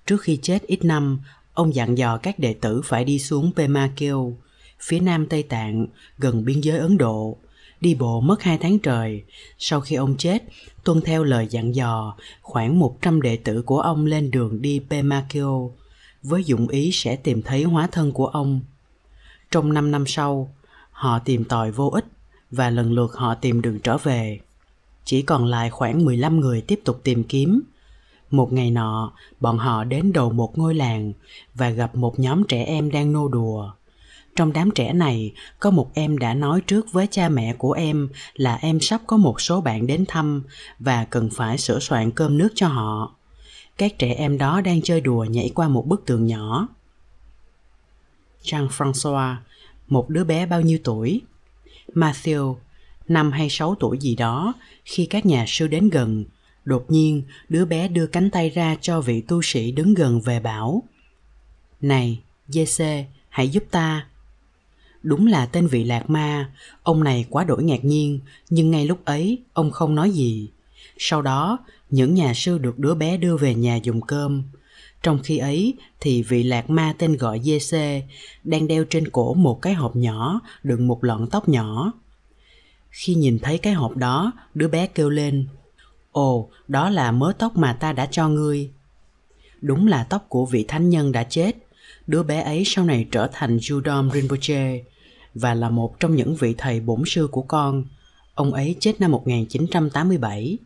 Speaker 1: Trước khi chết ít năm, ông dặn dò các đệ tử phải đi xuống Pema Kêu phía nam Tây Tạng, gần biên giới Ấn Độ, đi bộ mất hai tháng trời. Sau khi ông chết, tuân theo lời dặn dò, khoảng 100 đệ tử của ông lên đường đi Pemakio với dụng ý sẽ tìm thấy hóa thân của ông. Trong 5 năm sau, họ tìm tòi vô ích và lần lượt họ tìm đường trở về. Chỉ còn lại khoảng 15 người tiếp tục tìm kiếm. Một ngày nọ, bọn họ đến đầu một ngôi làng và gặp một nhóm trẻ em đang nô đùa. Trong đám trẻ này, có một em đã nói trước với cha mẹ của em là em sắp có một số bạn đến thăm và cần phải sửa soạn cơm nước cho họ. Các trẻ em đó đang chơi đùa nhảy qua một bức tường nhỏ. Jean-François, một đứa bé bao nhiêu tuổi? Matthew, năm hay sáu tuổi gì đó, khi các nhà sư đến gần, đột nhiên đứa bé đưa cánh tay ra cho vị tu sĩ đứng gần về bảo Này, Giê-xê, hãy giúp ta, Đúng là tên vị lạc ma, ông này quá đổi ngạc nhiên, nhưng ngay lúc ấy ông không nói gì. Sau đó, những nhà sư được đứa bé đưa về nhà dùng cơm. Trong khi ấy thì vị lạc ma tên gọi GC đang đeo trên cổ một cái hộp nhỏ đựng một lọn tóc nhỏ. Khi nhìn thấy cái hộp đó, đứa bé kêu lên Ồ, đó là mớ tóc mà ta đã cho ngươi. Đúng là tóc của vị thánh nhân đã chết. Đứa bé ấy sau này trở thành Judom Rinpoche, và là một trong những vị thầy bổn sư của con. Ông ấy chết năm 1987.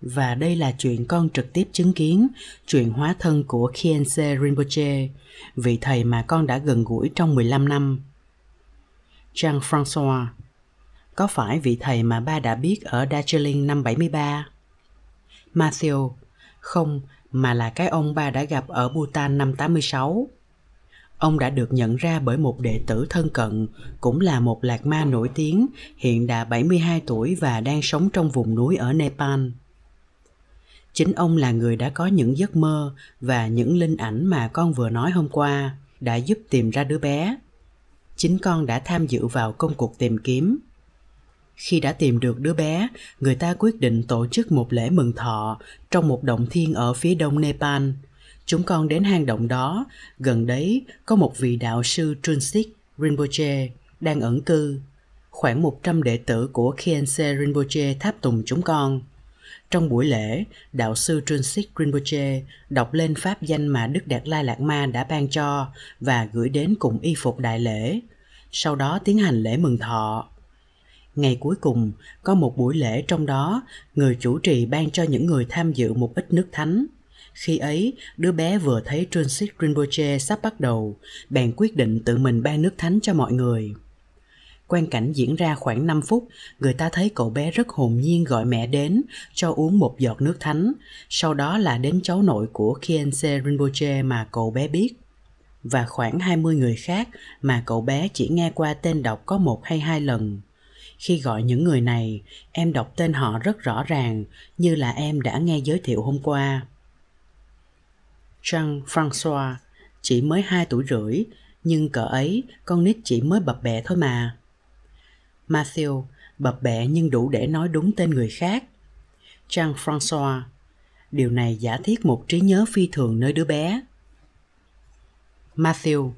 Speaker 1: Và đây là chuyện con trực tiếp chứng kiến, chuyện hóa thân của Khiense Rinpoche, vị thầy mà con đã gần gũi trong 15 năm. Jean François Có phải vị thầy mà ba đã biết ở Darjeeling năm 73? Matthew Không, mà là cái ông ba đã gặp ở Bhutan năm 86. Ông đã được nhận ra bởi một đệ tử thân cận, cũng là một lạc ma nổi tiếng, hiện đã 72 tuổi và đang sống trong vùng núi ở Nepal. Chính ông là người đã có những giấc mơ và những linh ảnh mà con vừa nói hôm qua đã giúp tìm ra đứa bé. Chính con đã tham dự vào công cuộc tìm kiếm. Khi đã tìm được đứa bé, người ta quyết định tổ chức một lễ mừng thọ trong một động thiên ở phía đông Nepal – Chúng con đến hang động đó, gần đấy có một vị đạo sư Trunsik Rinpoche đang ẩn cư. Khoảng 100 đệ tử của Khiense Rinpoche tháp tùng chúng con. Trong buổi lễ, đạo sư Trunsik Rinpoche đọc lên pháp danh mà Đức Đạt Lai Lạt Ma đã ban cho và gửi đến cùng y phục đại lễ. Sau đó tiến hành lễ mừng thọ. Ngày cuối cùng, có một buổi lễ trong đó, người chủ trì ban cho những người tham dự một ít nước thánh – khi ấy, đứa bé vừa thấy Transit Rinpoche sắp bắt đầu, bèn quyết định tự mình ban nước thánh cho mọi người. Quan cảnh diễn ra khoảng 5 phút, người ta thấy cậu bé rất hồn nhiên gọi mẹ đến cho uống một giọt nước thánh, sau đó là đến cháu nội của Kiense Rinpoche mà cậu bé biết. Và khoảng 20 người khác mà cậu bé chỉ nghe qua tên đọc có một hay hai lần. Khi gọi những người này, em đọc tên họ rất rõ ràng, như là em đã nghe giới thiệu hôm qua. Jean-François chỉ mới 2 tuổi rưỡi, nhưng cỡ ấy con nít chỉ mới bập bẹ thôi mà. Matthew bập bẹ nhưng đủ để nói đúng tên người khác. Jean-François Điều này giả thiết một trí nhớ phi thường nơi đứa bé. Matthew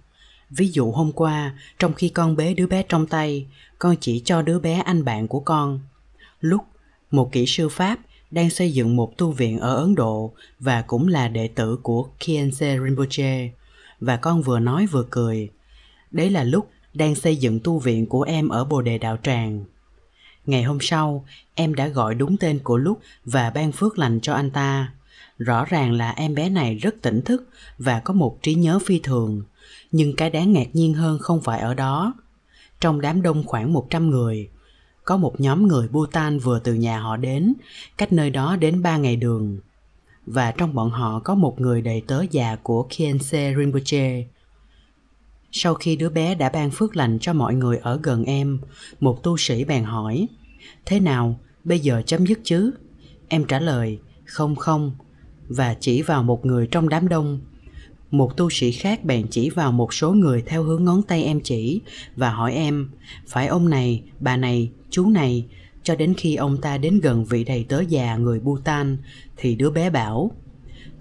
Speaker 1: Ví dụ hôm qua, trong khi con bế đứa bé trong tay, con chỉ cho đứa bé anh bạn của con. Lúc một kỹ sư Pháp đang xây dựng một tu viện ở Ấn Độ và cũng là đệ tử của Khyentse Rinpoche. Và con vừa nói vừa cười. Đấy là lúc đang xây dựng tu viện của em ở Bồ Đề Đạo Tràng. Ngày hôm sau, em đã gọi đúng tên của Lúc và ban phước lành cho anh ta. Rõ ràng là em bé này rất tỉnh thức và có một trí nhớ phi thường. Nhưng cái đáng ngạc nhiên hơn không phải ở đó. Trong đám đông khoảng 100 người, có một nhóm người Bhutan vừa từ nhà họ đến, cách nơi đó đến 3 ngày đường. Và trong bọn họ có một người đầy tớ già của Khyentse Rinpoche. Sau khi đứa bé đã ban phước lành cho mọi người ở gần em, một tu sĩ bèn hỏi, Thế nào, bây giờ chấm dứt chứ? Em trả lời, không không, và chỉ vào một người trong đám đông. Một tu sĩ khác bèn chỉ vào một số người theo hướng ngón tay em chỉ và hỏi em, phải ông này, bà này, chú này, cho đến khi ông ta đến gần vị đầy tớ già người Bhutan thì đứa bé bảo,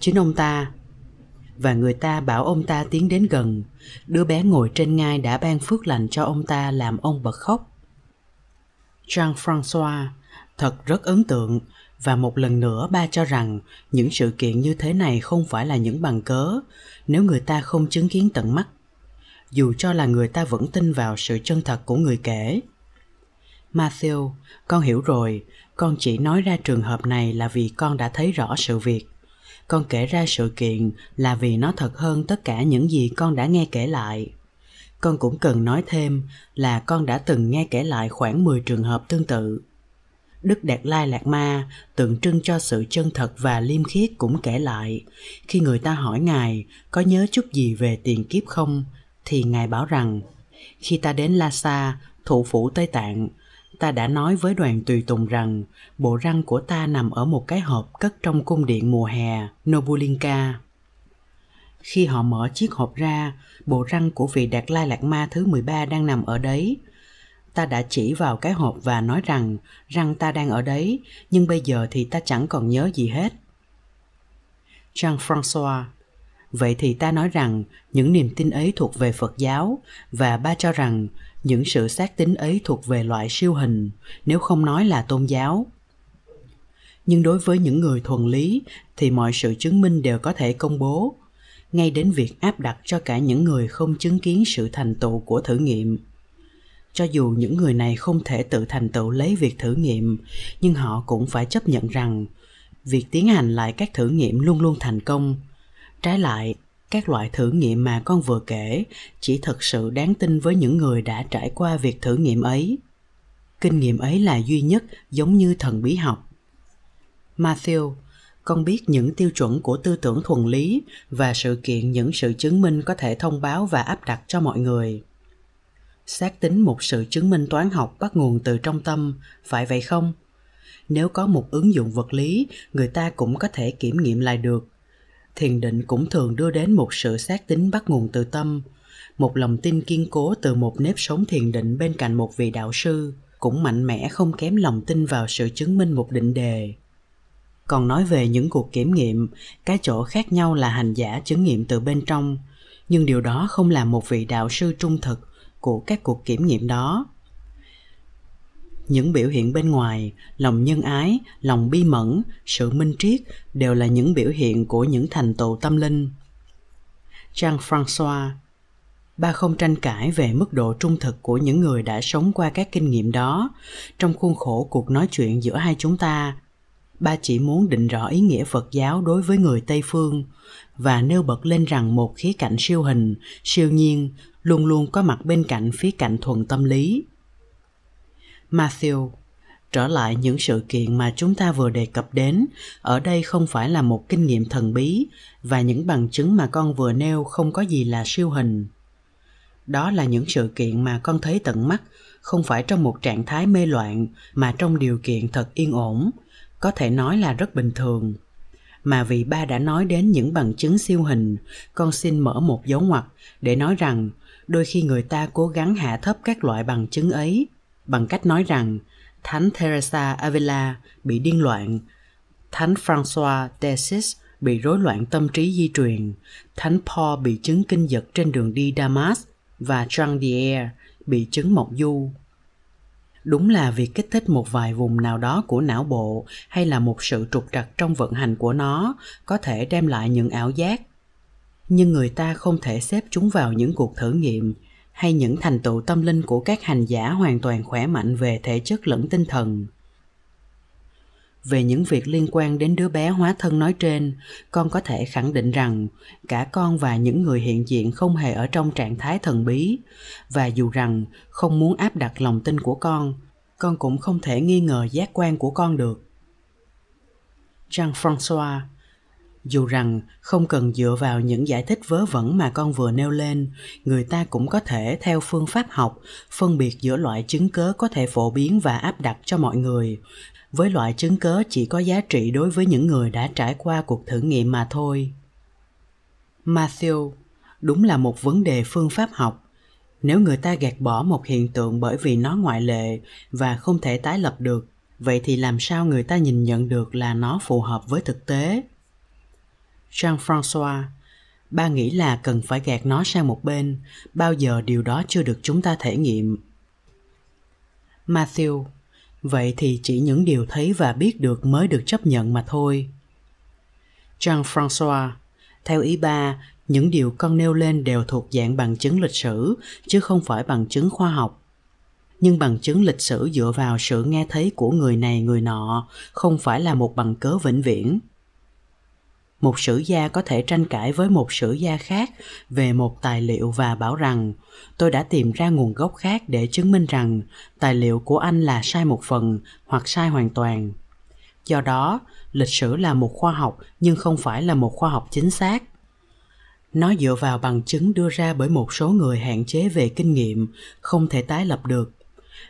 Speaker 1: chính ông ta. Và người ta bảo ông ta tiến đến gần, đứa bé ngồi trên ngai đã ban phước lành cho ông ta làm ông bật khóc. Jean-François thật rất ấn tượng và một lần nữa ba cho rằng những sự kiện như thế này không phải là những bằng cớ, nếu người ta không chứng kiến tận mắt. Dù cho là người ta vẫn tin vào sự chân thật của người kể. Matthew, con hiểu rồi, con chỉ nói ra trường hợp này là vì con đã thấy rõ sự việc. Con kể ra sự kiện là vì nó thật hơn tất cả những gì con đã nghe kể lại. Con cũng cần nói thêm là con đã từng nghe kể lại khoảng 10 trường hợp tương tự. Đức Đạt Lai Lạt Ma tượng trưng cho sự chân thật và liêm khiết cũng kể lại, khi người ta hỏi Ngài có nhớ chút gì về tiền kiếp không, thì Ngài bảo rằng, khi ta đến Lhasa, thủ phủ Tây Tạng, ta đã nói với đoàn tùy tùng rằng bộ răng của ta nằm ở một cái hộp cất trong cung điện mùa hè Nobulinka. Khi họ mở chiếc hộp ra, bộ răng của vị Đạt Lai Lạt Ma thứ 13 đang nằm ở đấy, ta đã chỉ vào cái hộp và nói rằng rằng ta đang ở đấy, nhưng bây giờ thì ta chẳng còn nhớ gì hết. Jean-françois, vậy thì ta nói rằng những niềm tin ấy thuộc về phật giáo và ba cho rằng những sự xác tín ấy thuộc về loại siêu hình, nếu không nói là tôn giáo. Nhưng đối với những người thuần lý thì mọi sự chứng minh đều có thể công bố, ngay đến việc áp đặt cho cả những người không chứng kiến sự thành tựu của thử nghiệm cho dù những người này không thể tự thành tựu lấy việc thử nghiệm, nhưng họ cũng phải chấp nhận rằng việc tiến hành lại các thử nghiệm luôn luôn thành công. Trái lại, các loại thử nghiệm mà con vừa kể chỉ thực sự đáng tin với những người đã trải qua việc thử nghiệm ấy. Kinh nghiệm ấy là duy nhất giống như thần bí học. Matthew, con biết những tiêu chuẩn của tư tưởng thuần lý và sự kiện những sự chứng minh có thể thông báo và áp đặt cho mọi người xác tính một sự chứng minh toán học bắt nguồn từ trong tâm, phải vậy không? Nếu có một ứng dụng vật lý, người ta cũng có thể kiểm nghiệm lại được. Thiền định cũng thường đưa đến một sự xác tính bắt nguồn từ tâm, một lòng tin kiên cố từ một nếp sống thiền định bên cạnh một vị đạo sư, cũng mạnh mẽ không kém lòng tin vào sự chứng minh một định đề. Còn nói về những cuộc kiểm nghiệm, cái chỗ khác nhau là hành giả chứng nghiệm từ bên trong, nhưng điều đó không làm một vị đạo sư trung thực của các cuộc kiểm nghiệm đó. Những biểu hiện bên ngoài, lòng nhân ái, lòng bi mẫn, sự minh triết đều là những biểu hiện của những thành tựu tâm linh. Jean françois ba không tranh cãi về mức độ trung thực của những người đã sống qua các kinh nghiệm đó. Trong khuôn khổ cuộc nói chuyện giữa hai chúng ta, ba chỉ muốn định rõ ý nghĩa phật giáo đối với người tây phương và nêu bật lên rằng một khía cạnh siêu hình, siêu nhiên luôn luôn có mặt bên cạnh phía cạnh thuần tâm lý. Matthew, trở lại những sự kiện mà chúng ta vừa đề cập đến, ở đây không phải là một kinh nghiệm thần bí và những bằng chứng mà con vừa nêu không có gì là siêu hình. Đó là những sự kiện mà con thấy tận mắt, không phải trong một trạng thái mê loạn, mà trong điều kiện thật yên ổn, có thể nói là rất bình thường. Mà vì ba đã nói đến những bằng chứng siêu hình, con xin mở một dấu ngoặc để nói rằng đôi khi người ta cố gắng hạ thấp các loại bằng chứng ấy bằng cách nói rằng Thánh Teresa Avila bị điên loạn, Thánh Francois d'Assis bị rối loạn tâm trí di truyền, Thánh Paul bị chứng kinh giật trên đường đi Damas và Jean Dier bị chứng mộng du. đúng là việc kích thích một vài vùng nào đó của não bộ hay là một sự trục trặc trong vận hành của nó có thể đem lại những ảo giác nhưng người ta không thể xếp chúng vào những cuộc thử nghiệm hay những thành tựu tâm linh của các hành giả hoàn toàn khỏe mạnh về thể chất lẫn tinh thần. Về những việc liên quan đến đứa bé hóa thân nói trên, con có thể khẳng định rằng cả con và những người hiện diện không hề ở trong trạng thái thần bí. Và dù rằng không muốn áp đặt lòng tin của con con cũng không thể nghi ngờ giác quan của con được. Jean françois dù rằng không cần dựa vào những giải thích vớ vẩn mà con vừa nêu lên, người ta cũng có thể theo phương pháp học, phân biệt giữa loại chứng cớ có thể phổ biến và áp đặt cho mọi người. Với loại chứng cớ chỉ có giá trị đối với những người đã trải qua cuộc thử nghiệm mà thôi. Matthew, đúng là một vấn đề phương pháp học. Nếu người ta gạt bỏ một hiện tượng bởi vì nó ngoại lệ và không thể tái lập được, vậy thì làm sao người ta nhìn nhận được là nó phù hợp với thực tế? Jean françois ba nghĩ là cần phải gạt nó sang một bên, bao giờ điều đó chưa được chúng ta thể nghiệm. Matthew, vậy thì chỉ những điều thấy và biết được mới được chấp nhận mà thôi. Jean françois theo ý ba, những điều con nêu lên đều thuộc dạng bằng chứng lịch sử, chứ không phải bằng chứng khoa học. Nhưng bằng chứng lịch sử dựa vào sự nghe thấy của người này người nọ không phải là một bằng cớ vĩnh viễn một sử gia có thể tranh cãi với một sử gia khác về một tài liệu và bảo rằng, tôi đã tìm ra nguồn gốc khác để chứng minh rằng tài liệu của anh là sai một phần hoặc sai hoàn toàn. Do đó, lịch sử là một khoa học nhưng không phải là một khoa học chính xác. Nó dựa vào bằng chứng đưa ra bởi một số người hạn chế về kinh nghiệm, không thể tái lập được.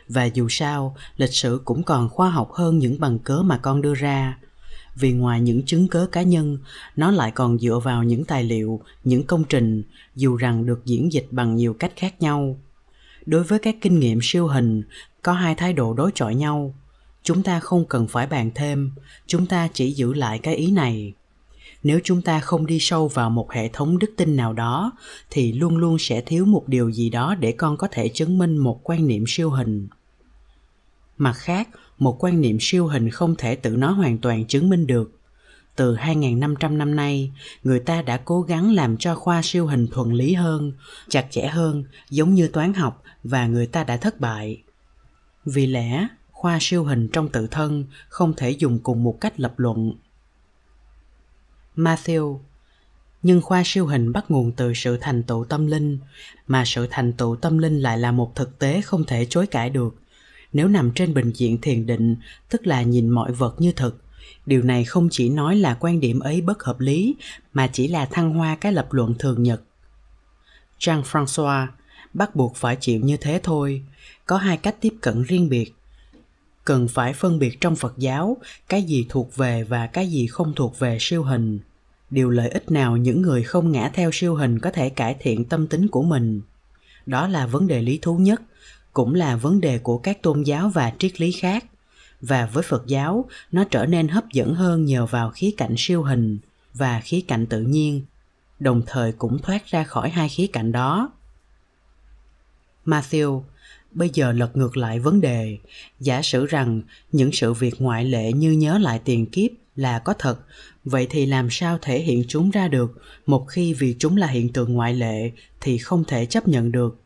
Speaker 1: Và dù sao, lịch sử cũng còn khoa học hơn những bằng cớ mà con đưa ra vì ngoài những chứng cớ cá nhân, nó lại còn dựa vào những tài liệu, những công trình, dù rằng được diễn dịch bằng nhiều cách khác nhau. Đối với các kinh nghiệm siêu hình, có hai thái độ đối chọi nhau. Chúng ta không cần phải bàn thêm, chúng ta chỉ giữ lại cái ý này. Nếu chúng ta không đi sâu vào một hệ thống đức tin nào đó, thì luôn luôn sẽ thiếu một điều gì đó để con có thể chứng minh một quan niệm siêu hình. Mặt khác một quan niệm siêu hình không thể tự nó hoàn toàn chứng minh được. Từ 2.500 năm nay, người ta đã cố gắng làm cho khoa siêu hình thuận lý hơn, chặt chẽ hơn, giống như toán học và người ta đã thất bại. Vì lẽ, khoa siêu hình trong tự thân không thể dùng cùng một cách lập luận. Matthew nhưng khoa siêu hình bắt nguồn từ sự thành tựu tâm linh mà sự thành tựu tâm linh lại là một thực tế không thể chối cãi được nếu nằm trên bình diện thiền định, tức là nhìn mọi vật như thực. Điều này không chỉ nói là quan điểm ấy bất hợp lý, mà chỉ là thăng hoa cái lập luận thường nhật. Jean françois bắt buộc phải chịu như thế thôi. Có hai cách tiếp cận riêng biệt. Cần phải phân biệt trong phật giáo cái gì thuộc về và cái gì không thuộc về siêu hình. Điều lợi ích nào những người không ngã theo siêu hình có thể cải thiện tâm tính của mình? Đó là vấn đề lý thú nhất cũng là vấn đề của các tôn giáo và triết lý khác. Và với phật giáo, nó trở nên hấp dẫn hơn nhờ vào khía cạnh siêu hình và khía cạnh tự nhiên, đồng thời cũng thoát ra khỏi hai khía cạnh đó. Matthew, bây giờ lật ngược lại vấn đề. Giả sử rằng những sự việc ngoại lệ như nhớ lại tiền kiếp là có thật, vậy thì làm sao thể hiện chúng ra được? Một khi vì chúng là hiện tượng ngoại lệ thì không thể chấp nhận được.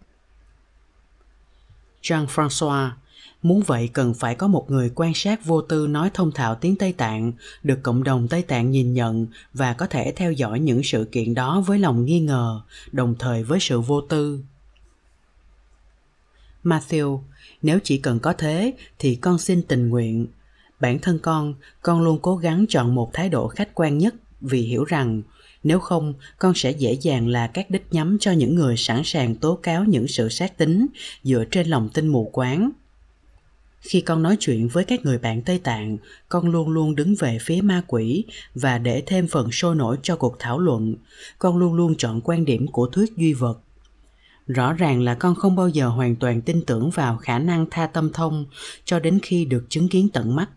Speaker 1: Jean-François Muốn vậy cần phải có một người quan sát vô tư nói thông thạo tiếng Tây Tạng, được cộng đồng Tây Tạng nhìn nhận và có thể theo dõi những sự kiện đó với lòng nghi ngờ, đồng thời với sự vô tư. Matthew, nếu chỉ cần có thế thì con xin tình nguyện. Bản thân con, con luôn cố gắng chọn một thái độ khách quan nhất vì hiểu rằng nếu không, con sẽ dễ dàng là các đích nhắm cho những người sẵn sàng tố cáo những sự sát tính dựa trên lòng tin mù quáng. Khi con nói chuyện với các người bạn tây tạng, con luôn luôn đứng về phía ma quỷ và để thêm phần sôi nổi cho cuộc thảo luận. Con luôn luôn chọn quan điểm của thuyết duy vật. Rõ ràng là con không bao giờ hoàn toàn tin tưởng vào khả năng tha tâm thông cho đến khi được chứng kiến tận mắt.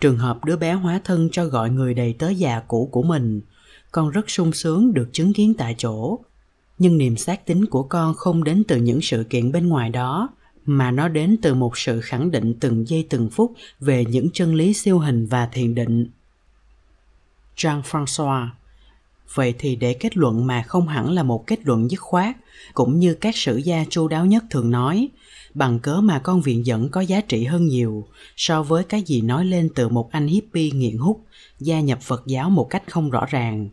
Speaker 1: Trường hợp đứa bé hóa thân cho gọi người đầy tớ già cũ của mình con rất sung sướng được chứng kiến tại chỗ nhưng niềm xác tín của con không đến từ những sự kiện bên ngoài đó mà nó đến từ một sự khẳng định từng giây từng phút về những chân lý siêu hình và thiền định Jean-François Vậy thì để kết luận mà không hẳn là một kết luận dứt khoát, cũng như các sử gia chu đáo nhất thường nói, bằng cớ mà con viện dẫn có giá trị hơn nhiều so với cái gì nói lên từ một anh hippie nghiện hút, gia nhập Phật giáo một cách không rõ ràng.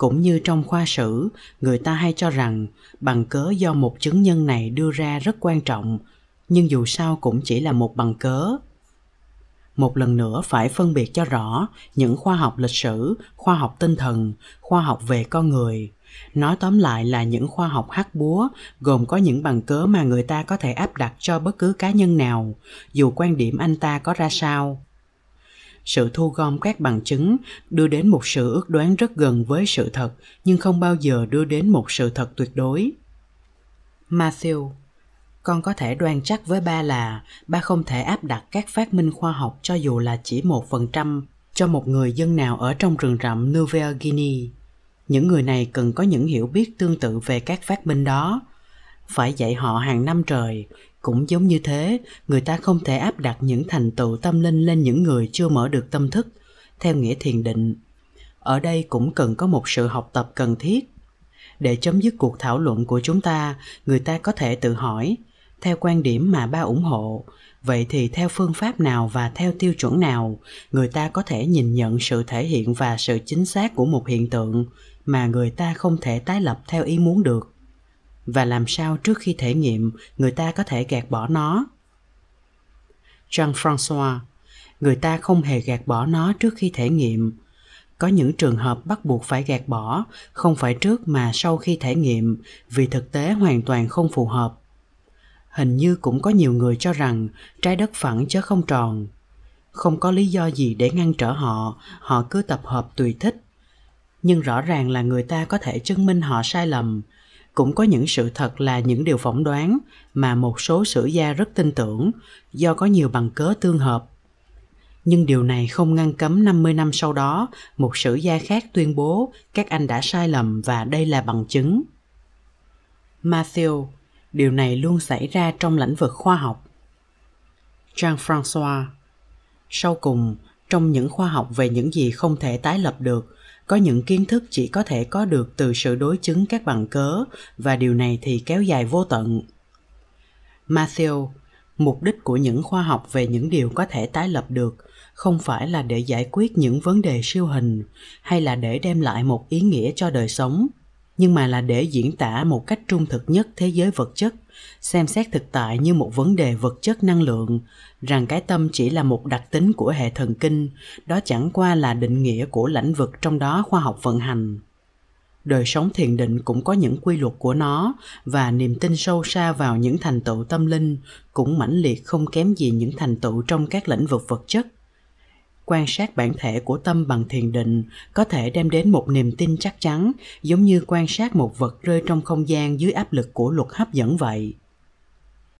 Speaker 1: Cũng như trong khoa sử, người ta hay cho rằng bằng cớ do một chứng nhân này đưa ra rất quan trọng, nhưng dù sao cũng chỉ là một bằng cớ. Một lần nữa phải phân biệt cho rõ những khoa học lịch sử khoa học tinh thần khoa học về con người. Nói tóm lại là những khoa học hắc búa gồm có những bằng cớ mà người ta có thể áp đặt cho bất cứ cá nhân nào dù quan điểm anh ta có ra sao sự thu gom các bằng chứng đưa đến một sự ước đoán rất gần với sự thật, nhưng không bao giờ đưa đến một sự thật tuyệt đối matthew, con có thể đoan chắc với ba là ba không thể áp đặt các phát minh khoa học cho dù là chỉ một phần trăm cho một người dân nào ở trong rừng rậm Nouvelle Guinea. Những người này cần có những hiểu biết tương tự về các phát minh đó. Phải dạy họ hàng năm trời. Cũng giống như thế, người ta không thể áp đặt những thành tựu tâm linh lên những người chưa mở được tâm thức, theo nghĩa thiền định. Ở đây cũng cần có một sự học tập cần thiết. Để chấm dứt cuộc thảo luận của chúng ta, người ta có thể tự hỏi theo quan điểm mà ba ủng hộ vậy thì theo phương pháp nào và theo tiêu chuẩn nào người ta có thể nhìn nhận sự thể hiện và sự chính xác của một hiện tượng mà người ta không thể tái lập theo ý muốn được và làm sao trước khi thể nghiệm, người ta có thể gạt bỏ nó? Jean françois người ta không hề gạt bỏ nó trước khi thể nghiệm. Có những trường hợp bắt buộc phải gạt bỏ, không phải trước mà sau khi thể nghiệm, vì thực tế hoàn toàn không phù hợp. Hình như cũng có nhiều người cho rằng trái đất phẳng chứ không tròn. Không có lý do gì để ngăn trở họ họ cứ tập hợp tùy thích. Nhưng rõ ràng là người ta có thể chứng minh họ sai lầm cũng có những sự thật là những điều phỏng đoán mà một số sử gia rất tin tưởng do có nhiều bằng cớ tương hợp. Nhưng điều này không ngăn cấm 50 năm sau đó, một sử gia khác tuyên bố các anh đã sai lầm và đây là bằng chứng. Matthew điều này luôn xảy ra trong lĩnh vực khoa học jean-françois sau cùng trong những khoa học về những gì không thể tái lập được có những kiến thức chỉ có thể có được từ sự đối chứng các bằng cớ, và điều này thì kéo dài vô tận. Matthew, mục đích của những khoa học về những điều có thể tái lập được không phải là để giải quyết những vấn đề siêu hình hay là để đem lại một ý nghĩa cho đời sống, nhưng mà là để diễn tả một cách trung thực nhất thế giới vật chất xem xét thực tại như một vấn đề vật chất năng lượng, rằng cái tâm chỉ là một đặc tính của hệ thần kinh, đó chẳng qua là định nghĩa của lĩnh vực trong đó khoa học vận hành. Đời sống thiền định cũng có những quy luật của nó, và niềm tin sâu xa vào những thành tựu tâm linh cũng mãnh liệt không kém gì những thành tựu trong các lĩnh vực vật chất quan sát bản thể của tâm bằng thiền định có thể đem đến một niềm tin chắc chắn, giống như quan sát một vật rơi trong không gian dưới áp lực của luật hấp dẫn vậy.